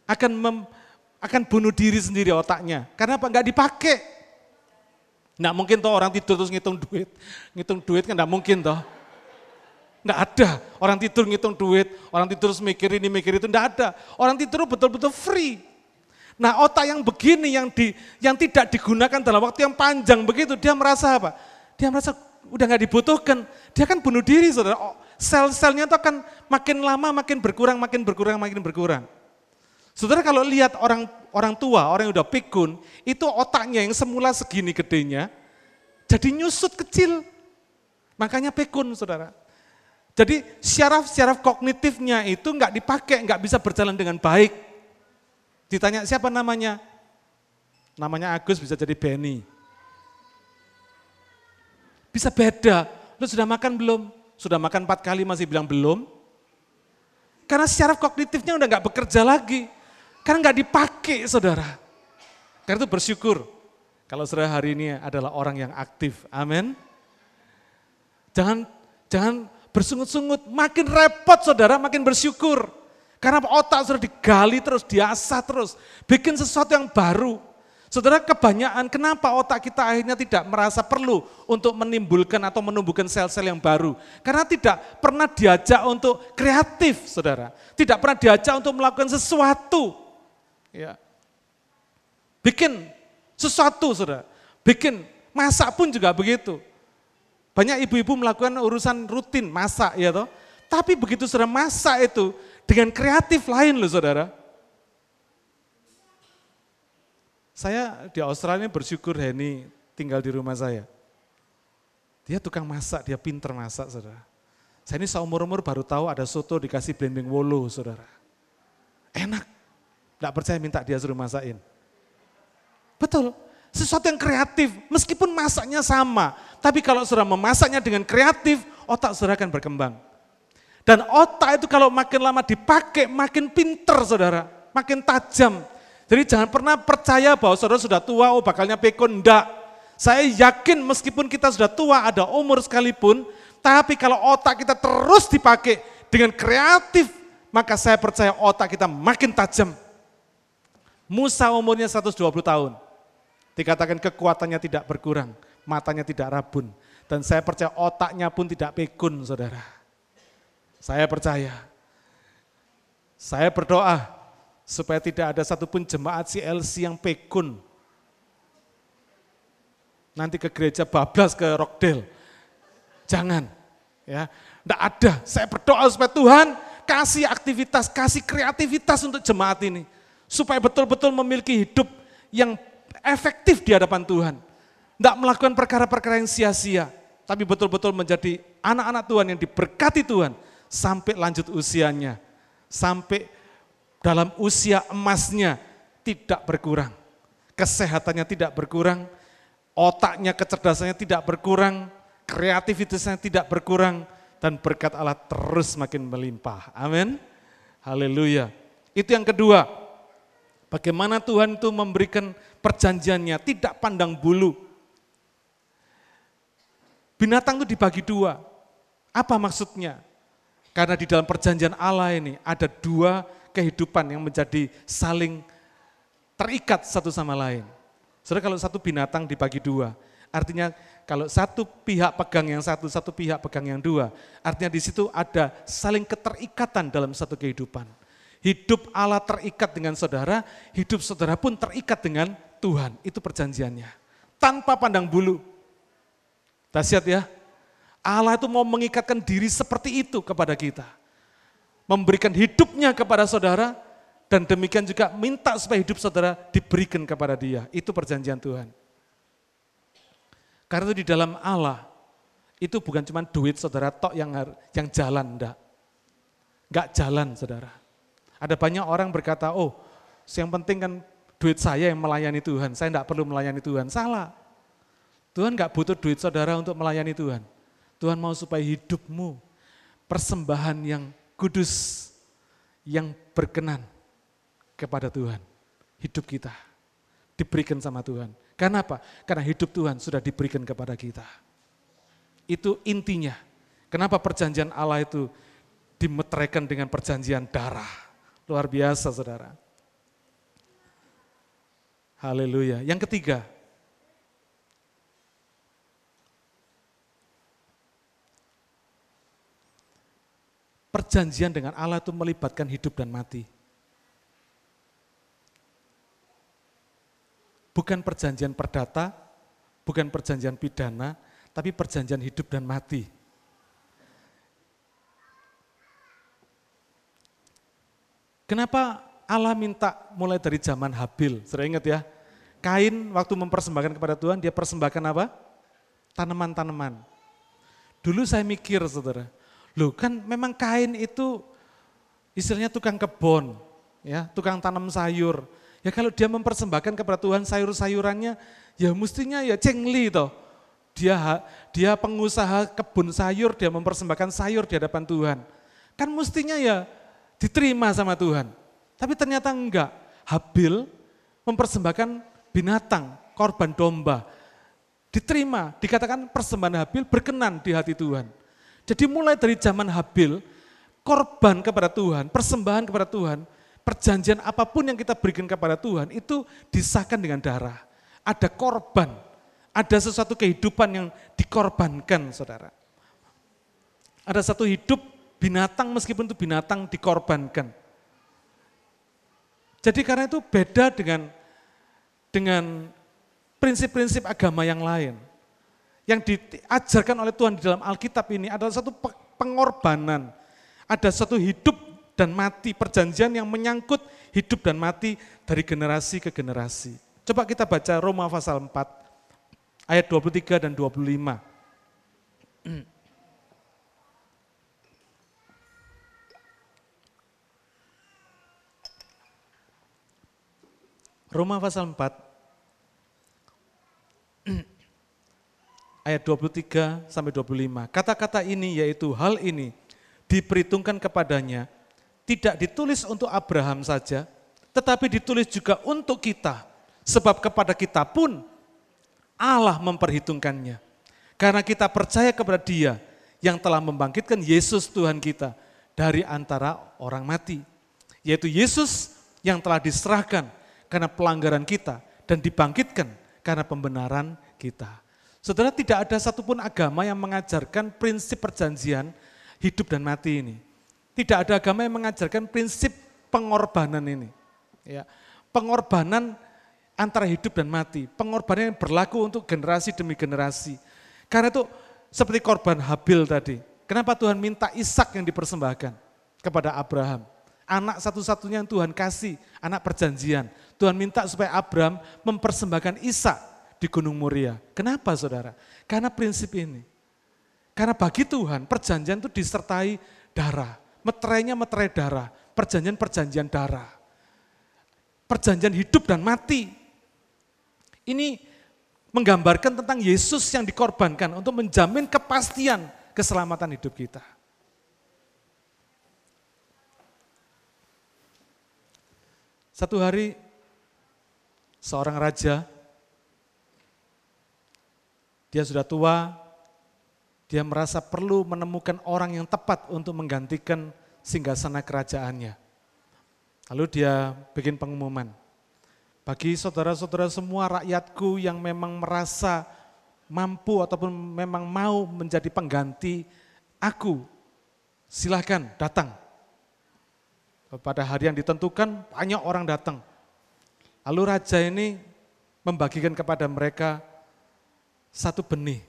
Akan mem, akan bunuh diri sendiri otaknya. Karena apa? Enggak dipakai. Enggak mungkin toh orang tidur terus ngitung duit. Ngitung duit kan enggak mungkin toh. Enggak ada. Orang tidur ngitung duit, orang tidur terus mikir ini, mikir itu, enggak ada. Orang tidur betul-betul free. Nah otak yang begini, yang di, yang tidak digunakan dalam waktu yang panjang begitu, dia merasa apa? Dia merasa udah nggak dibutuhkan. Dia kan bunuh diri saudara. Oh, sel-selnya itu akan makin lama makin berkurang, makin berkurang, makin berkurang. Saudara kalau lihat orang orang tua, orang yang udah pikun, itu otaknya yang semula segini gedenya, jadi nyusut kecil. Makanya pikun saudara. Jadi syaraf-syaraf kognitifnya itu nggak dipakai, nggak bisa berjalan dengan baik. Ditanya siapa namanya? Namanya Agus bisa jadi Benny. Bisa beda. Lu sudah makan belum? Sudah makan empat kali masih bilang belum? Karena secara kognitifnya udah nggak bekerja lagi. Karena nggak dipakai saudara. Karena itu bersyukur. Kalau saudara hari ini adalah orang yang aktif. Amin. Jangan jangan bersungut-sungut. Makin repot saudara, makin bersyukur. Karena otak sudah digali terus, diasah terus. Bikin sesuatu yang baru. Saudara kebanyakan kenapa otak kita akhirnya tidak merasa perlu untuk menimbulkan atau menumbuhkan sel-sel yang baru. Karena tidak pernah diajak untuk kreatif saudara. Tidak pernah diajak untuk melakukan sesuatu. Ya. Bikin sesuatu saudara. Bikin masak pun juga begitu. Banyak ibu-ibu melakukan urusan rutin masak ya toh. Tapi begitu saudara masak itu dengan kreatif lain loh saudara. Saya di Australia bersyukur Henny tinggal di rumah saya. Dia tukang masak, dia pinter masak, saudara. Saya ini seumur-umur baru tahu ada soto dikasih blending wolo, saudara. Enak. Tidak percaya minta dia suruh masakin. Betul. Sesuatu yang kreatif, meskipun masaknya sama. Tapi kalau saudara memasaknya dengan kreatif, otak saudara akan berkembang. Dan otak itu kalau makin lama dipakai, makin pinter saudara. Makin tajam, jadi jangan pernah percaya bahwa saudara sudah tua, oh bakalnya pekon, enggak. Saya yakin meskipun kita sudah tua, ada umur sekalipun, tapi kalau otak kita terus dipakai dengan kreatif, maka saya percaya otak kita makin tajam. Musa umurnya 120 tahun. Dikatakan kekuatannya tidak berkurang, matanya tidak rabun. Dan saya percaya otaknya pun tidak pekun, saudara. Saya percaya. Saya berdoa, supaya tidak ada satupun jemaat CLC yang pekun. Nanti ke gereja bablas ke Rockdale. Jangan. Ya, enggak ada. Saya berdoa supaya Tuhan kasih aktivitas, kasih kreativitas untuk jemaat ini. Supaya betul-betul memiliki hidup yang efektif di hadapan Tuhan. Tidak melakukan perkara-perkara yang sia-sia, tapi betul-betul menjadi anak-anak Tuhan yang diberkati Tuhan sampai lanjut usianya, sampai dalam usia emasnya tidak berkurang. Kesehatannya tidak berkurang, otaknya, kecerdasannya tidak berkurang, kreativitasnya tidak berkurang, dan berkat Allah terus makin melimpah. Amin. Haleluya. Itu yang kedua. Bagaimana Tuhan itu memberikan perjanjiannya, tidak pandang bulu. Binatang itu dibagi dua. Apa maksudnya? Karena di dalam perjanjian Allah ini ada dua kehidupan yang menjadi saling terikat satu sama lain. Saudara kalau satu binatang dibagi dua, artinya kalau satu pihak pegang yang satu, satu pihak pegang yang dua, artinya di situ ada saling keterikatan dalam satu kehidupan. Hidup Allah terikat dengan saudara, hidup saudara pun terikat dengan Tuhan. Itu perjanjiannya. Tanpa pandang bulu. Dahsyat ya. Allah itu mau mengikatkan diri seperti itu kepada kita memberikan hidupnya kepada saudara, dan demikian juga minta supaya hidup saudara diberikan kepada dia. Itu perjanjian Tuhan. Karena itu di dalam Allah, itu bukan cuma duit saudara tok yang yang jalan, enggak. Enggak jalan saudara. Ada banyak orang berkata, oh yang penting kan duit saya yang melayani Tuhan, saya enggak perlu melayani Tuhan. Salah. Tuhan enggak butuh duit saudara untuk melayani Tuhan. Tuhan mau supaya hidupmu persembahan yang kudus yang berkenan kepada Tuhan. Hidup kita diberikan sama Tuhan. Karena apa? Karena hidup Tuhan sudah diberikan kepada kita. Itu intinya. Kenapa perjanjian Allah itu dimeteraikan dengan perjanjian darah. Luar biasa saudara. Haleluya. Yang ketiga, perjanjian dengan Allah itu melibatkan hidup dan mati. Bukan perjanjian perdata, bukan perjanjian pidana, tapi perjanjian hidup dan mati. Kenapa Allah minta mulai dari zaman Habil? Sudah ingat ya? Kain waktu mempersembahkan kepada Tuhan, dia persembahkan apa? Tanaman-tanaman. Dulu saya mikir saudara, loh kan memang kain itu istilahnya tukang kebun, ya, tukang tanam sayur. Ya kalau dia mempersembahkan kepada Tuhan sayur-sayurannya, ya mestinya ya cengli toh. Dia dia pengusaha kebun sayur, dia mempersembahkan sayur di hadapan Tuhan. Kan mestinya ya diterima sama Tuhan. Tapi ternyata enggak. Habil mempersembahkan binatang, korban domba. Diterima, dikatakan persembahan Habil berkenan di hati Tuhan. Jadi mulai dari zaman Habil, korban kepada Tuhan, persembahan kepada Tuhan, perjanjian apa pun yang kita berikan kepada Tuhan itu disahkan dengan darah. Ada korban, ada sesuatu kehidupan yang dikorbankan saudara. Ada satu hidup binatang meskipun itu binatang dikorbankan. Jadi karena itu beda dengan dengan prinsip-prinsip agama yang lain. Yang diajarkan oleh Tuhan di dalam Alkitab ini adalah satu pengorbanan. Ada satu hidup dan mati, perjanjian yang menyangkut hidup dan mati dari generasi ke generasi. Coba kita baca Roma pasal 4 ayat 23 dan 25. Roma pasal 4 ayat 23 sampai 25. Kata-kata ini yaitu hal ini diperhitungkan kepadanya tidak ditulis untuk Abraham saja, tetapi ditulis juga untuk kita. Sebab kepada kita pun Allah memperhitungkannya. Karena kita percaya kepada dia yang telah membangkitkan Yesus Tuhan kita dari antara orang mati. Yaitu Yesus yang telah diserahkan karena pelanggaran kita dan dibangkitkan karena pembenaran kita. Saudara tidak ada satupun agama yang mengajarkan prinsip perjanjian hidup dan mati ini. Tidak ada agama yang mengajarkan prinsip pengorbanan ini. Ya, pengorbanan antara hidup dan mati, pengorbanan yang berlaku untuk generasi demi generasi. Karena itu seperti korban Habil tadi. Kenapa Tuhan minta Ishak yang dipersembahkan kepada Abraham? Anak satu-satunya yang Tuhan kasih, anak perjanjian. Tuhan minta supaya Abraham mempersembahkan Isa di Gunung Muria. Kenapa saudara? Karena prinsip ini. Karena bagi Tuhan perjanjian itu disertai darah. Meterainya meterai darah. Perjanjian-perjanjian darah. Perjanjian hidup dan mati. Ini menggambarkan tentang Yesus yang dikorbankan untuk menjamin kepastian keselamatan hidup kita. Satu hari seorang raja. Dia sudah tua, dia merasa perlu menemukan orang yang tepat untuk menggantikan singgasana kerajaannya. Lalu dia bikin pengumuman. Bagi saudara-saudara semua rakyatku yang memang merasa mampu ataupun memang mau menjadi pengganti aku, silahkan datang. Pada hari yang ditentukan banyak orang datang. Lalu raja ini membagikan kepada mereka satu benih.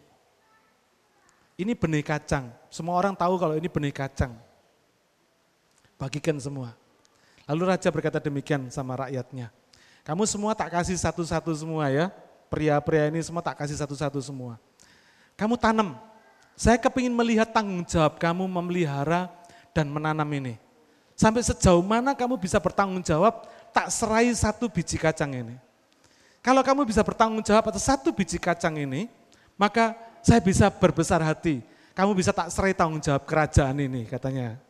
Ini benih kacang. Semua orang tahu kalau ini benih kacang. Bagikan semua. Lalu raja berkata demikian sama rakyatnya. Kamu semua tak kasih satu-satu semua ya. Pria-pria ini semua tak kasih satu-satu semua. Kamu tanam. Saya kepingin melihat tanggung jawab kamu memelihara dan menanam ini. Sampai sejauh mana kamu bisa bertanggung jawab tak serai satu biji kacang ini. Kalau kamu bisa bertanggung jawab atas satu biji kacang ini, maka saya bisa berbesar hati. Kamu bisa tak serai tanggung jawab kerajaan ini katanya.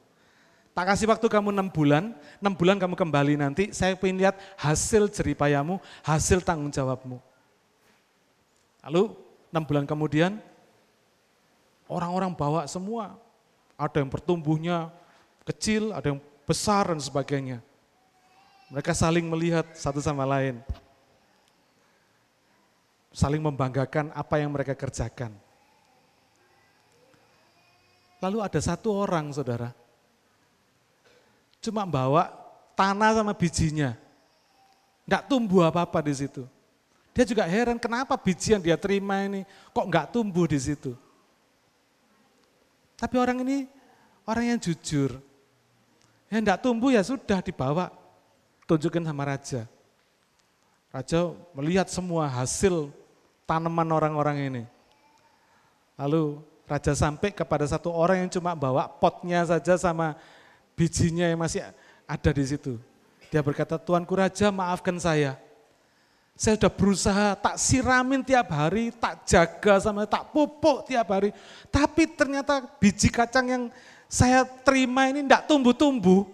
Tak kasih waktu kamu enam bulan, enam bulan kamu kembali nanti, saya ingin lihat hasil jeripayamu, hasil tanggung jawabmu. Lalu enam bulan kemudian, Orang-orang bawa semua. Ada yang pertumbuhnya kecil, ada yang besar dan sebagainya. Mereka saling melihat satu sama lain. Saling membanggakan apa yang mereka kerjakan. Lalu ada satu orang saudara, cuma bawa tanah sama bijinya. Enggak tumbuh apa-apa di situ. Dia juga heran kenapa biji yang dia terima ini kok enggak tumbuh di situ. Tapi orang ini orang yang jujur. Ya enggak tumbuh ya sudah dibawa. Tunjukin sama raja. Raja melihat semua hasil tanaman orang-orang ini. Lalu raja sampai kepada satu orang yang cuma bawa potnya saja sama bijinya yang masih ada di situ. Dia berkata, Tuanku Raja maafkan saya. Saya sudah berusaha tak siramin tiap hari, tak jaga sama tak pupuk tiap hari. Tapi ternyata biji kacang yang saya terima ini tidak tumbuh-tumbuh.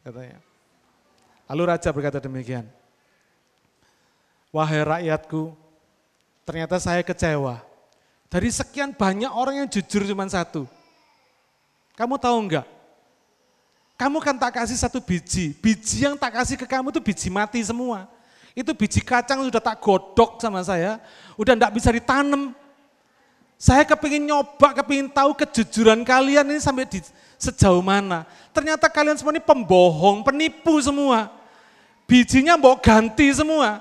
Katanya. Lalu Raja berkata demikian. Wahai rakyatku, ternyata saya kecewa. Dari sekian banyak orang yang jujur cuma satu. Kamu tahu enggak? Kamu kan tak kasih satu biji. Biji yang tak kasih ke kamu itu biji mati semua. Itu biji kacang sudah tak godok sama saya, udah enggak bisa ditanam. Saya kepingin nyoba, kepingin tahu kejujuran kalian ini sampai di sejauh mana. Ternyata kalian semua ini pembohong, penipu semua. Bijinya mau ganti semua.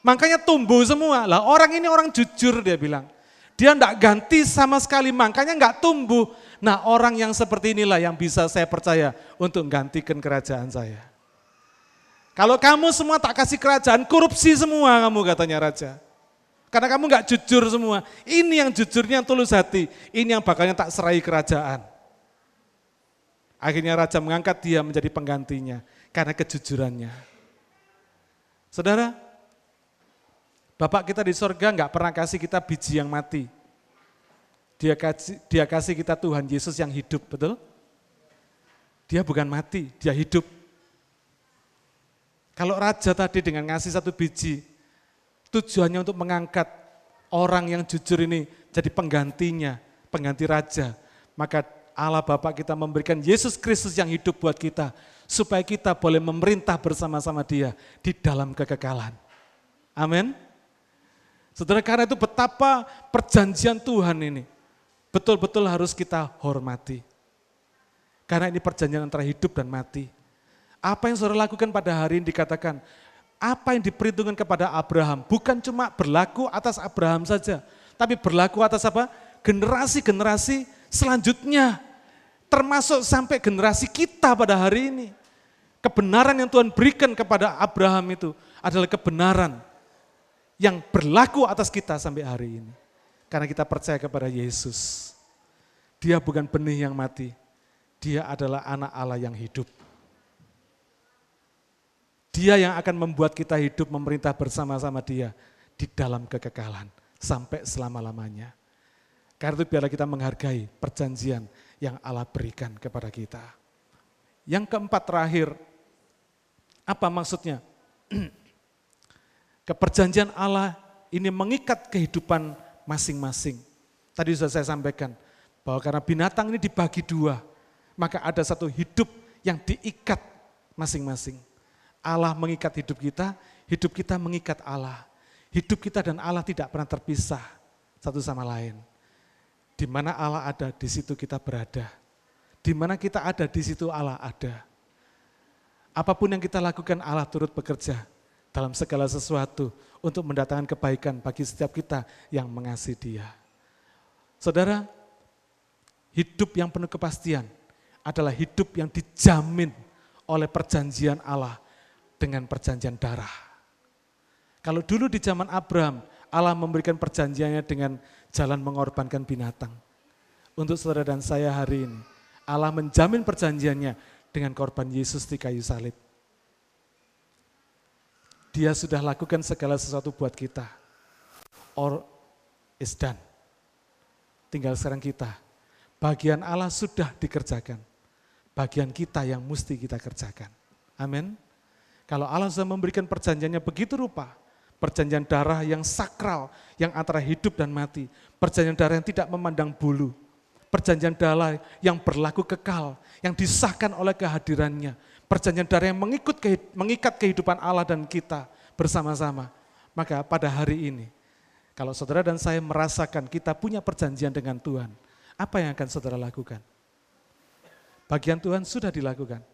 Makanya tumbuh semua. Lah orang ini orang jujur dia bilang. Dia enggak ganti sama sekali, makanya enggak tumbuh. Nah orang yang seperti inilah yang bisa saya percaya untuk menggantikan kerajaan saya. Kalau kamu semua tak kasih kerajaan, korupsi semua kamu katanya raja. Karena kamu nggak jujur semua. Ini yang jujurnya yang tulus hati. Ini yang bakalnya tak serai kerajaan. Akhirnya raja mengangkat dia menjadi penggantinya karena kejujurannya. Saudara, Bapak kita di sorga nggak pernah kasih kita biji yang mati. Dia kasih, dia kasih kita Tuhan Yesus yang hidup, betul? Dia bukan mati, dia hidup. Kalau raja tadi dengan ngasih satu biji, tujuannya untuk mengangkat orang yang jujur ini jadi penggantinya, pengganti raja. Maka Allah Bapa kita memberikan Yesus Kristus yang hidup buat kita, supaya kita boleh memerintah bersama-sama dia di dalam kekekalan. Amin. Saudara, karena itu betapa perjanjian Tuhan ini betul-betul harus kita hormati. Karena ini perjanjian antara hidup dan mati. Apa yang saudara lakukan pada hari ini dikatakan, apa yang diperhitungkan kepada Abraham bukan cuma berlaku atas Abraham saja, tapi berlaku atas apa? Generasi-generasi selanjutnya, termasuk sampai generasi kita pada hari ini. Kebenaran yang Tuhan berikan kepada Abraham itu adalah kebenaran yang berlaku atas kita sampai hari ini. Karena kita percaya kepada Yesus. Dia bukan benih yang mati, dia adalah anak Allah yang hidup. Dia yang akan membuat kita hidup memerintah bersama-sama dia di dalam kekekalan sampai selama-lamanya. Karena itu biarlah kita menghargai perjanjian yang Allah berikan kepada kita. Yang keempat terakhir, apa maksudnya? Keperjanjian Allah ini mengikat kehidupan masing-masing. Tadi sudah saya sampaikan bahwa karena binatang ini dibagi dua, maka ada satu hidup yang diikat masing-masing. Allah mengikat hidup kita, hidup kita mengikat Allah. Hidup kita dan Allah tidak pernah terpisah satu sama lain. Di mana Allah ada, di situ kita berada. Di mana kita ada, di situ Allah ada. Apa pun yang kita lakukan, Allah turut bekerja dalam segala sesuatu untuk mendatangkan kebaikan bagi setiap kita yang mengasihi Dia. Saudara, hidup yang penuh kepastian adalah hidup yang dijamin oleh perjanjian Allah dengan perjanjian darah. Kalau dulu di zaman Abraham, Allah memberikan perjanjiannya dengan jalan mengorbankan binatang. Untuk saudara dan saya hari ini, Allah menjamin perjanjiannya dengan korban Yesus di kayu salib. Dia sudah lakukan segala sesuatu buat kita. Or is done. Tinggal sekarang kita. Bagian Allah sudah dikerjakan. Bagian kita yang mesti kita kerjakan. Amin. Kalau Allah sudah memberikan perjanjiannya begitu rupa, perjanjian darah yang sakral, yang antara hidup dan mati, perjanjian darah yang tidak memandang bulu, Perjanjian darah yang berlaku kekal, yang disahkan oleh kehadirannya. Perjanjian darah yang mengikut, mengikat kehidupan Allah dan kita bersama-sama. Maka pada hari ini, kalau saudara dan saya merasakan kita punya perjanjian dengan Tuhan, apa yang akan saudara lakukan? Bagian Tuhan sudah dilakukan.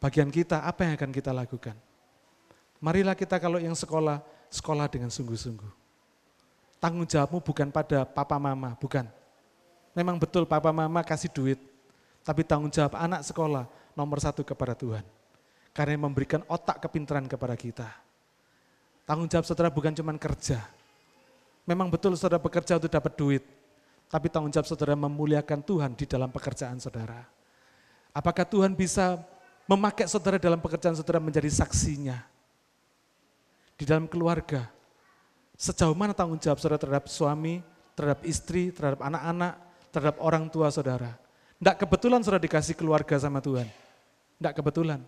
Bagian kita, apa yang akan kita lakukan? Marilah kita kalau yang sekolah, sekolah dengan sungguh-sungguh. Tanggung jawabmu bukan pada papa mama, bukan Memang betul papa mama kasih duit, tapi tanggung jawab anak sekolah nomor satu kepada Tuhan. Karena memberikan otak kepintaran kepada kita. Tanggung jawab saudara bukan cuma kerja. Memang betul saudara bekerja untuk dapat duit, tapi tanggung jawab saudara memuliakan Tuhan di dalam pekerjaan saudara. Apakah Tuhan bisa memakai saudara dalam pekerjaan saudara menjadi saksinya? Di dalam keluarga, sejauh mana tanggung jawab saudara terhadap suami, terhadap istri, terhadap anak-anak, terhadap orang tua saudara. Tidak kebetulan saudara dikasih keluarga sama Tuhan. Tidak kebetulan.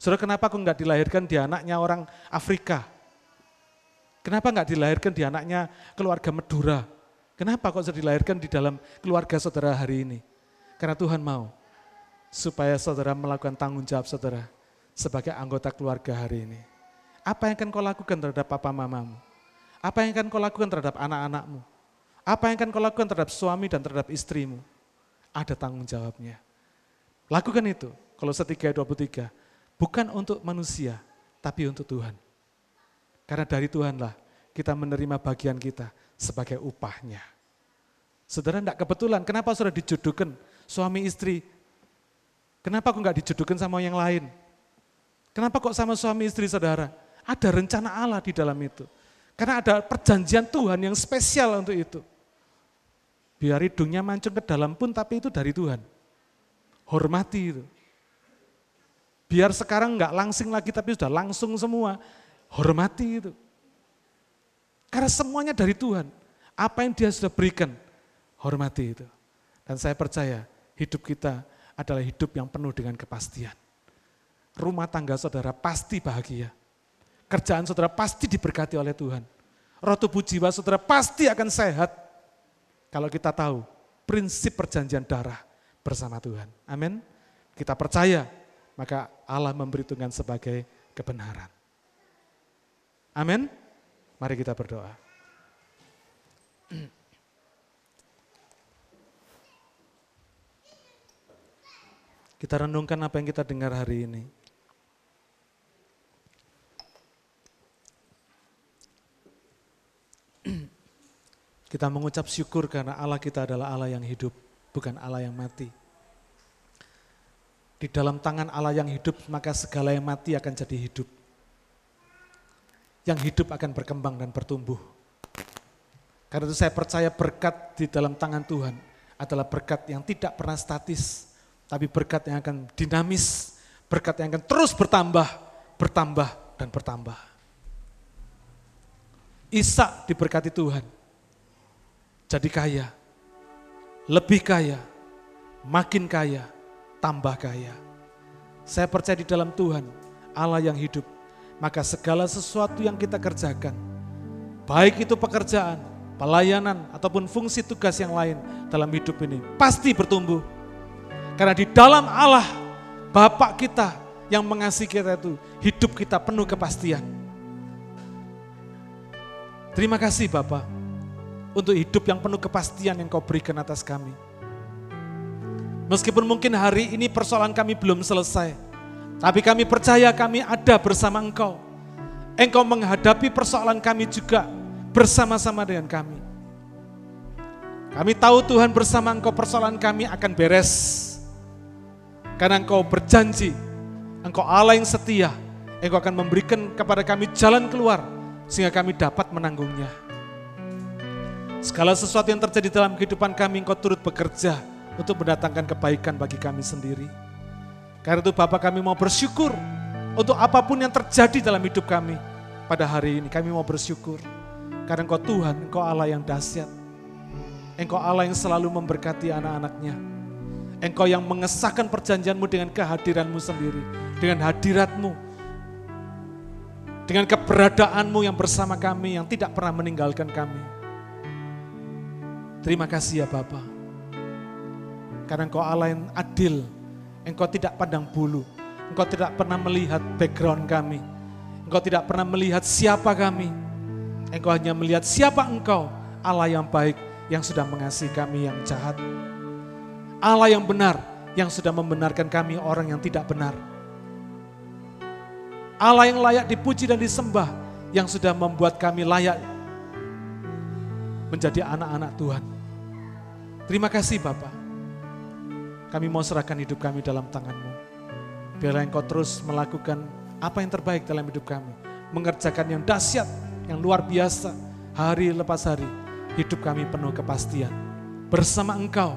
Saudara kenapa kok nggak dilahirkan di anaknya orang Afrika? Kenapa nggak dilahirkan di anaknya keluarga Madura? Kenapa kok sudah dilahirkan di dalam keluarga saudara hari ini? Karena Tuhan mau supaya saudara melakukan tanggung jawab saudara sebagai anggota keluarga hari ini. Apa yang akan kau lakukan terhadap papa mamamu? Apa yang akan kau lakukan terhadap anak-anakmu? Apa yang akan kau lakukan terhadap suami dan terhadap istrimu? Ada tanggung jawabnya. Lakukan itu. Kalau setiga 23. Bukan untuk manusia, tapi untuk Tuhan. Karena dari Tuhanlah kita menerima bagian kita sebagai upahnya. Saudara tidak kebetulan, kenapa saudara dijodohkan suami istri? Kenapa kok nggak dijodohkan sama yang lain? Kenapa kok sama suami istri saudara? Ada rencana Allah di dalam itu. Karena ada perjanjian Tuhan yang spesial untuk itu. Biar hidungnya mancung ke dalam pun tapi itu dari Tuhan. Hormati itu. Biar sekarang nggak langsing lagi tapi sudah langsung semua. Hormati itu. Karena semuanya dari Tuhan. Apa yang dia sudah berikan, hormati itu. Dan saya percaya hidup kita adalah hidup yang penuh dengan kepastian. Rumah tangga saudara pasti bahagia. Kerjaan saudara pasti diberkati oleh Tuhan. Roh tubuh jiwa saudara pasti akan sehat kalau kita tahu prinsip perjanjian darah bersama Tuhan. Amin. Kita percaya, maka Allah memberi Tuhan sebagai kebenaran. Amin. Mari kita berdoa. Kita renungkan apa yang kita dengar hari ini. Kita mengucap syukur karena Allah kita adalah Allah yang hidup, bukan Allah yang mati. Di dalam tangan Allah yang hidup, maka segala yang mati akan jadi hidup. Yang hidup akan berkembang dan bertumbuh. Karena itu saya percaya berkat di dalam tangan Tuhan adalah berkat yang tidak pernah statis, tapi berkat yang akan dinamis, berkat yang akan terus bertambah, bertambah, dan bertambah. Isa diberkati Tuhan jadi kaya, lebih kaya, makin kaya, tambah kaya. Saya percaya di dalam Tuhan, Allah yang hidup, maka segala sesuatu yang kita kerjakan, baik itu pekerjaan, pelayanan, ataupun fungsi tugas yang lain dalam hidup ini, pasti bertumbuh. Karena di dalam Allah, Bapak kita yang mengasihi kita itu, hidup kita penuh kepastian. Terima kasih Bapak untuk hidup yang penuh kepastian yang kau berikan atas kami. Meskipun mungkin hari ini persoalan kami belum selesai, tapi kami percaya kami ada bersama engkau. Engkau menghadapi persoalan kami juga bersama-sama dengan kami. Kami tahu Tuhan bersama engkau persoalan kami akan beres. Karena engkau berjanji, engkau Allah yang setia, engkau akan memberikan kepada kami jalan keluar sehingga kami dapat menanggungnya. Segala sesuatu yang terjadi dalam kehidupan kami, Engkau turut bekerja untuk mendatangkan kebaikan bagi kami sendiri. Karena itu Bapak kami mau bersyukur untuk apa pun yang terjadi dalam hidup kami pada hari ini. Kami mau bersyukur. Karena Engkau Tuhan, Engkau Allah yang dahsyat. Engkau Allah yang selalu memberkati anak-anaknya. Engkau yang mengesahkan perjanjianmu dengan kehadiranmu sendiri. Dengan hadiratmu. Dengan keberadaanmu yang bersama kami, yang tidak pernah meninggalkan kami. Terima kasih ya Bapak. Karena engkau Allah yang adil, engkau tidak pandang bulu, engkau tidak pernah melihat background kami, engkau tidak pernah melihat siapa kami, engkau hanya melihat siapa engkau, Allah yang baik, yang sudah mengasihi kami yang jahat. Allah yang benar, yang sudah membenarkan kami orang yang tidak benar. Allah yang layak dipuji dan disembah, yang sudah membuat kami layak menjadi anak-anak Tuhan. Terima kasih Bapak. Kami mau serahkan hidup kami dalam tangan-Mu. Biarlah Engkau terus melakukan apa yang terbaik dalam hidup kami. Mengerjakan yang dahsyat, yang luar biasa, hari lepas hari. Hidup kami penuh kepastian. Bersama Engkau,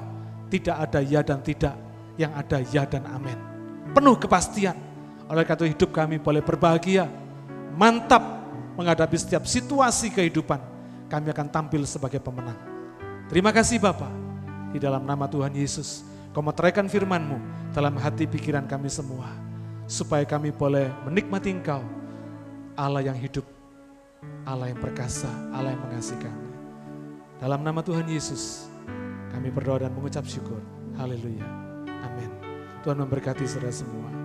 tidak ada ya dan tidak, yang ada ya dan amin. Penuh kepastian. Oleh itu hidup kami boleh berbahagia, mantap menghadapi setiap situasi kehidupan. Kami akan tampil sebagai pemenang. Terima kasih Bapak. Di dalam nama Tuhan Yesus, kau meteraikan firman-Mu dalam hati pikiran kami semua. Supaya kami boleh menikmati Engkau, Allah yang hidup, Allah yang perkasa, Allah yang mengasihi kami. Dalam nama Tuhan Yesus, kami berdoa dan mengucap syukur. Haleluya. Amin. Tuhan memberkati saudara semua.